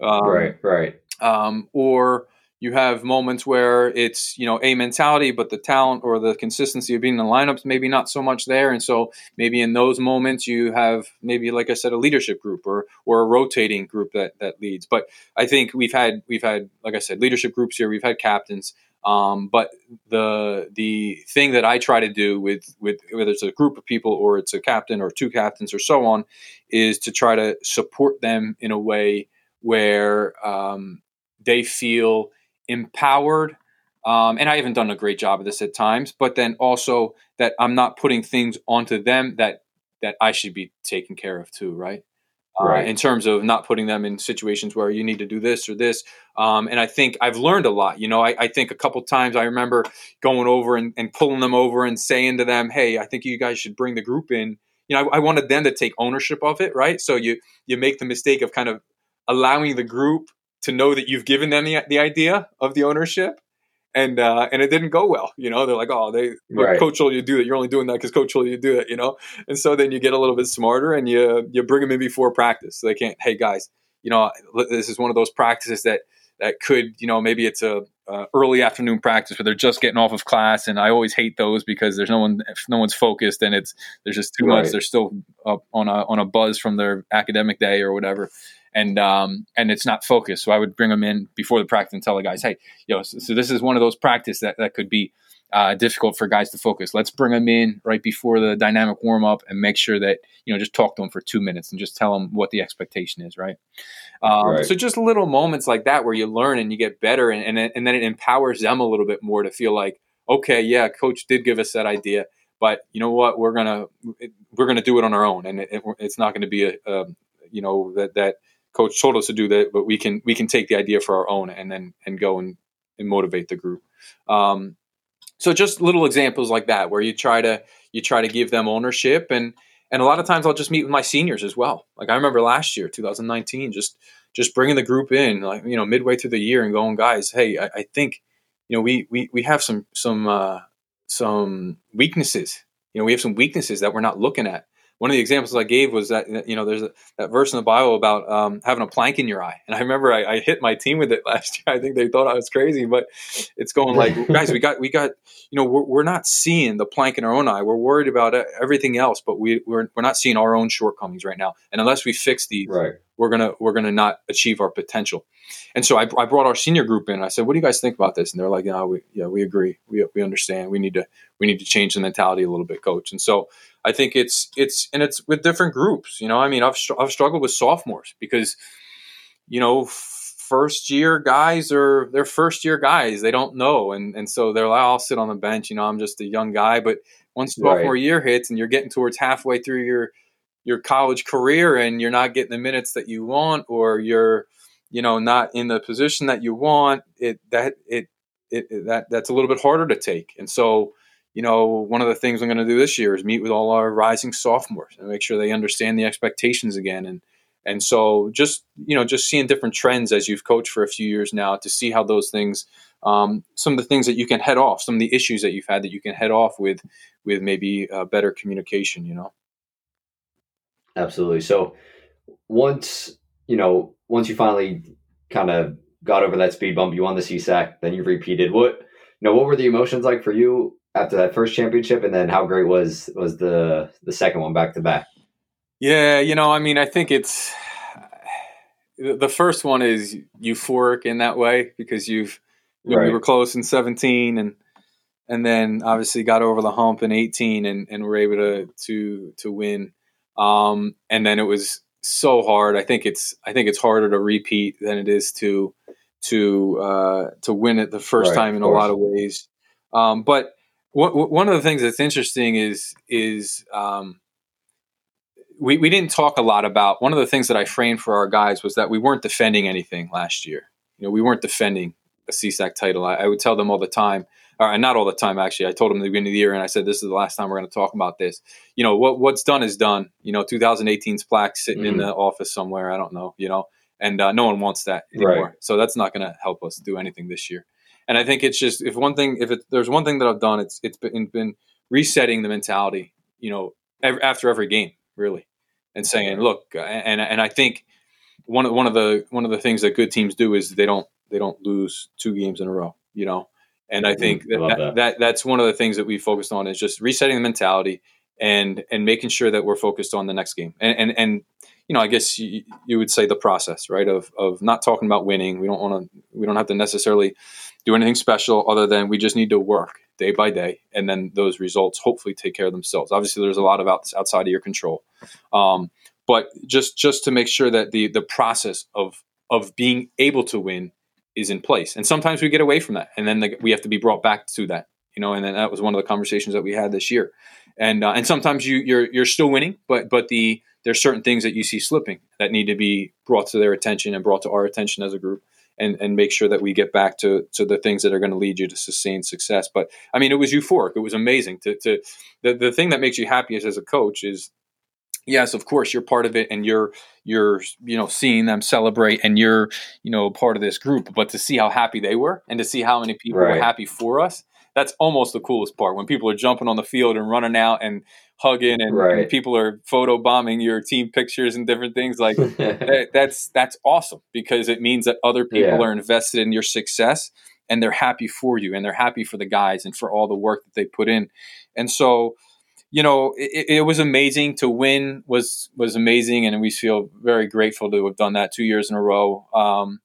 Um, right, right. Um, or you have moments where it's you know a mentality, but the talent or the consistency of being in the lineups maybe not so much there, and so maybe in those moments you have maybe like I said a leadership group or or a rotating group that that leads. But I think we've had we've had like I said leadership groups here. We've had captains. Um, but the the thing that I try to do with with whether it's a group of people or it's a captain or two captains or so on is to try to support them in a way where um, they feel empowered. Um, and I haven't done a great job of this at times, but then also that I'm not putting things onto them that that I should be taken care of too, right? Uh, right. Uh, in terms of not putting them in situations where you need to do this or this. Um, and I think I've learned a lot. You know, I, I think a couple times I remember going over and, and, pulling them over and saying to them, "Hey, I think you guys should bring the group in." You know, I, I wanted them to take ownership of it, right? So you you make the mistake of kind of allowing the group to know that you've given them the, the idea of the ownership and uh, and it didn't go well. You know, they're like, oh, they right. coach told you to do that. You're only doing that because coach told you to do it. You know, and so then you get a little bit smarter and you you bring them in before practice. So they can't. Hey guys, you know, this is one of those practices that that could you know maybe it's a uh, early afternoon practice where they're just getting off of class, and I always hate those because there's no one if no one's focused and it's there's just too right. much. They're still up on a on a buzz from their academic day or whatever and um, and it's not focused. So I would bring them in before the practice and tell the guys, hey, you know, so, so this is one of those practice that, that could be uh, difficult for guys to focus. Let's bring them in right before the dynamic warm up and make sure that you know just talk to them for two minutes and just tell them what the expectation is, right? Um, right. So just little moments like that where you learn and you get better, and, and and then it empowers them a little bit more to feel like, okay, yeah, coach did give us that idea, but you know what, we're gonna we're gonna do it on our own, and it, it, it's not going to be a, a you know that that coach told us to do that, but we can we can take the idea for our own and then and go and, and motivate the group. Um, so just little examples like that where you try to you try to give them ownership and and a lot of times I'll just meet with my seniors as well. Like I remember last year, 2019, just just bringing the group in, like you know, midway through the year and going, guys, hey, I, I think you know we we we have some some uh, some weaknesses. You know, we have some weaknesses that we're not looking at one of the examples I gave was that you know there's a, that verse in the Bible about um, having a plank in your eye, and I remember I, I, hit my team with it *laughs* last year. I think they thought I was crazy, but it's going like, *laughs* guys, we got we got you know we're, we're not seeing the plank in our own eye. We're worried about everything else, but we we're, we're not seeing our own shortcomings right now. And unless we fix these, right. We're gonna we're gonna not achieve our potential. And so I, I brought our senior group in. I said, "What do you guys think about this?" And they're like, "Yeah, we yeah we agree. We we understand. We need to we need to change the mentality a little bit, coach." And so I think it's it's and it's with different groups. You know, I mean, I've I've struggled with sophomores because you know first year guys are they're first year guys. They don't know, and and so they're like, I'll sit on the bench. You know, I'm just a young guy. But once sophomore right. year hits and you're getting towards halfway through your your college career and you're not getting the minutes that you want, or you're you know not in the position that you want, it that it it, it that that's a little bit harder to take. And so you know, one of the things I'm going to do this year is meet with all our rising sophomores and make sure they understand the expectations again. And and so just you know, just seeing different trends as you've coached for a few years now to see how those things, um, some of the things that you can head off, some of the issues that you've had that you can head off with with maybe uh, better communication. You know. Absolutely. So once you know, once you finally kind of got over that speed bump, you won the CSAC, then you repeated. What you know, what were the emotions like for you after that first championship, and then how great was was the the second one back to back? Yeah, you know, I mean, I think it's the first one is euphoric in that way because you've you know, right. we were close in 17 and and then obviously got over the hump in 18 and, and were able to to to win um, and then it was so hard i think it's i think it's harder to repeat than it is to to uh, to win it the first right, time in a lot of ways um, but one of the things that's interesting is is um, we we didn't talk a lot about one of the things that I framed for our guys was that we weren't defending anything last year. You know, we weren't defending a CSAC title. I, I would tell them all the time, or not all the time actually. I told him at the beginning of the year, and I said this is the last time we're going to talk about this. You know, what what's done is done. You know, 2018's plaque sitting mm-hmm. in the office somewhere. I don't know. You know, and uh, no one wants that anymore. Right. So that's not going to help us do anything this year. And I think it's just if one thing, if it, there's one thing that I've done, it's it's been, been resetting the mentality. You know, every, after every game, really, and saying, look, and and I think one of one of the one of the things that good teams do is they don't they don't lose two games in a row. You know, and I think mm, that, that, that that's one of the things that we focused on is just resetting the mentality and and making sure that we're focused on the next game and and, and you know, I guess you, you, would say the process, right? Of of not talking about winning. We don't want to. We don't have to necessarily do anything special other than we just need to work day by day, and then those results hopefully take care of themselves. Obviously, there's a lot of outs, outside of your control, um, but just just to make sure that the the process of of being able to win is in place. And sometimes we get away from that, and then the, we have to be brought back to that. You know, and then that was one of the conversations that we had this year. And uh, and sometimes you you're you're still winning, but but the there's certain things that you see slipping that need to be brought to their attention and brought to our attention as a group and, and make sure that we get back to, to the things that are going to lead you to sustained success. But I mean, it was euphoric. It was amazing to, to the, the thing that makes you happiest as a coach is yes, of course you're part of it and you're, you're, you know, seeing them celebrate and you're, you know, part of this group, but to see how happy they were and to see how many people right. were happy for us, that's almost the coolest part when people are jumping on the field and running out and hugging and, right. and people are photo bombing your team pictures and different things like *laughs* that, that's that's awesome because it means that other people yeah. are invested in your success and they're happy for you and they're happy for the guys and for all the work that they put in and so you know it, it was amazing to win was was amazing and we feel very grateful to have done that two years in a row. Um,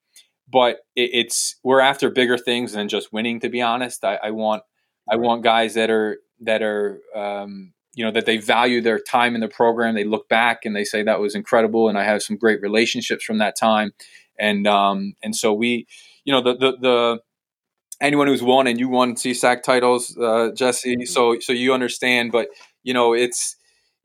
but it, it's we're after bigger things than just winning to be honest. I, I want i want guys that are that are um, you know that they value their time in the program. They look back and they say that was incredible and i have some great relationships from that time. And um and so we you know the the, the anyone who's won and you won CSAC titles uh jesse mm-hmm. so so you understand but you know it's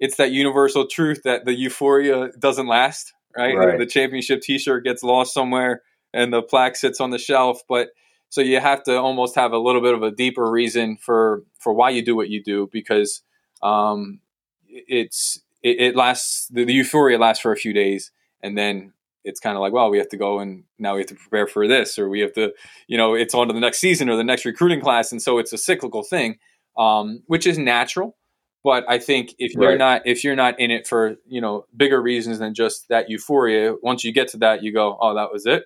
it's that universal truth that the euphoria doesn't last right, right. the championship t-shirt gets lost somewhere and the plaque sits on the shelf but so you have to almost have a little bit of a deeper reason for for why you do what you do because um, it's it, it lasts the, the, euphoria lasts for a few days, and then it's kind of like, well, we have to go and now we have to prepare for this, or we have to, you know, it's on to the next season or the next recruiting class, and so it's a cyclical thing, um, which is natural. But I think if you're right. not if you're not in it for you know bigger reasons than just that euphoria, once you get to that, you go, oh, that was it.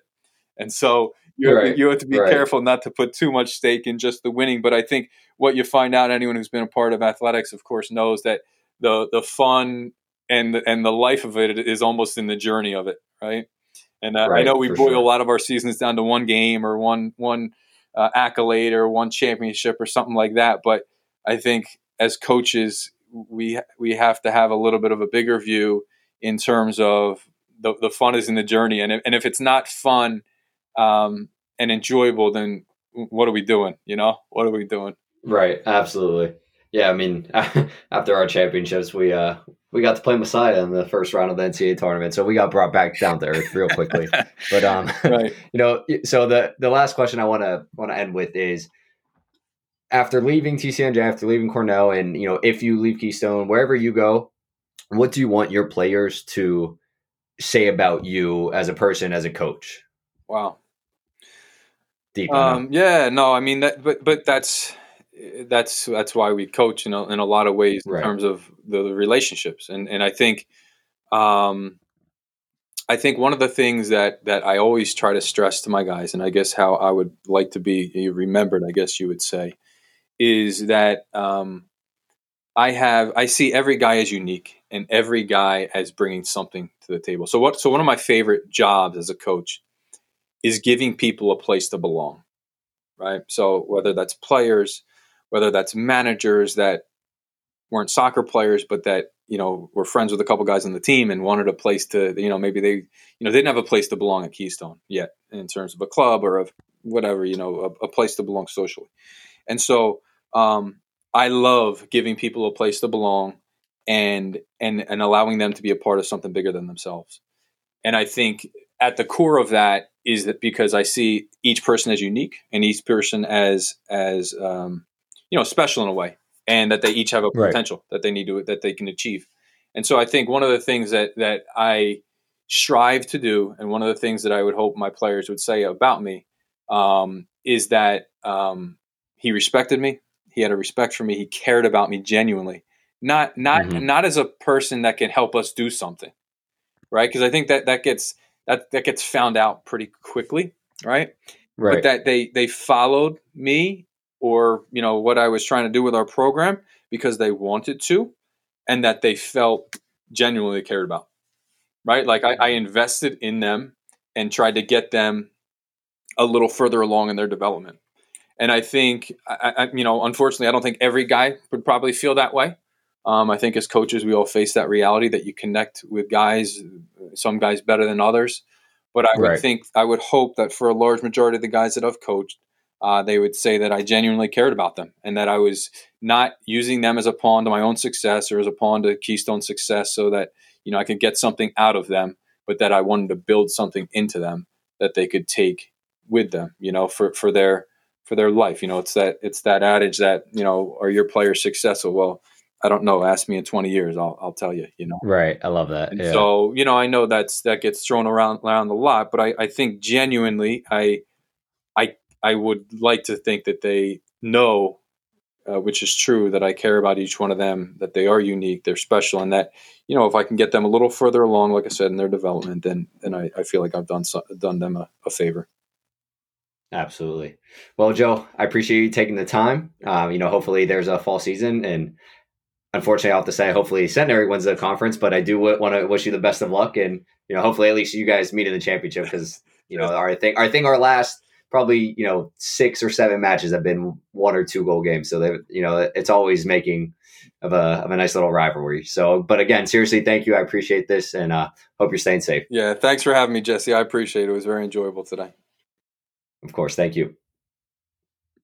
And so you right. you have to be right. careful not to put too much stake in just the winning. But I think what you find out, anyone who's been a part of athletics, of course, knows that the the fun and the, and the life of it is almost in the journey of it, right? And uh, I know we boil sure. a lot of our seasons down to one game or one one uh, accolade or one championship or something like that. But I think as coaches, we we have to have a little bit of a bigger view in terms of the, the fun is in the journey, and if, and if it's not fun um, and enjoyable, then what are we doing? You know, what are we doing? Right, absolutely. Yeah, I mean, *laughs* after our championships, we uh we got to play Messiah in the first round of the NCAA tournament, so we got brought back down to earth real quickly. *laughs* but um, right. *laughs* you know, so the the last question I want to want to end with is after leaving TCNJ, after leaving Cornell, and you know, if you leave Keystone, wherever you go, what do you want your players to say about you as a person, as a coach? Wow. Deep. Um, yeah, no, I mean that, but but that's that's that's why we coach in a, in a lot of ways in right. terms of the, the, relationships, and and I think, um, I think one of the things that that I always try to stress to my guys, and I guess how I would like to be remembered, I guess you would say, is that um, I have I see every guy as unique and every guy as bringing something to the table. So what? So one of my favorite jobs as a coach is giving people a place to belong, right? So whether that's players, whether that's managers that weren't soccer players, but that you know were friends with a couple guys on the team and wanted a place to you know maybe they you know they didn't have a place to belong at Keystone yet in terms of a club or of whatever you know a, a place to belong socially, and so um, I love giving people a place to belong and and and allowing them to be a part of something bigger than themselves. And I think at the core of that is that because I see each person as unique and each person as as um, you know special in a way, and that they each have a potential right. that they need to that they can achieve. And so I think one of the things that that I strive to do, and one of the things that I would hope my players would say about me, um, is that um, he respected me, he had a respect for me. He cared about me genuinely, not not mm-hmm. not as a person that can help us do something, right? Because I think that that gets that that gets found out pretty quickly, right? Right. But that they they followed me or you know what I was trying to do with our program because they wanted to, and that they felt genuinely cared about, right? Like I, I invested in them and tried to get them a little further along in their development. And I think, I, I, you know, unfortunately, I don't think every guy would probably feel that way. Um, I think as coaches, we all face that reality that you connect with guys, some guys better than others. But I would right. think, I would hope that for a large majority of the guys that I've coached, uh, they would say that I genuinely cared about them and that I was not using them as a pawn to my own success or as a pawn to Keystone success so that, you know, I could get something out of them, but that I wanted to build something into them that they could take with them, you know, for, for their, for their life. You know, it's that it's that adage that you know, are your players successful? Well, I don't know. Ask me in 20 years, I'll I'll tell you. You know, right? I love that. Yeah. So you know, I know that's that gets thrown around around a lot, but I I think genuinely, I I I would like to think that they know. Uh, which is true that I care about each one of them, that they are unique, they're special, and that you know if I can get them a little further along, like I said, in their development, then then I, I feel like I've done so, done them a, a favor. Absolutely. Well, Joe, I appreciate you taking the time. Um, you know, hopefully there's a fall season, and unfortunately, I'll have to say, hopefully Centenary wins the conference. But I do w- want to wish you the best of luck, and you know, hopefully at least you guys meet in the championship because you know our thing, our thing, our last probably you know six or seven matches have been one or two goal games. So they, you know, it's always making of a of a nice little rivalry. So, but again, seriously, thank you. I appreciate this, and uh, hope you're staying safe. Yeah, thanks for having me, Jesse. I appreciate it. It was very enjoyable today. Of course. Thank you.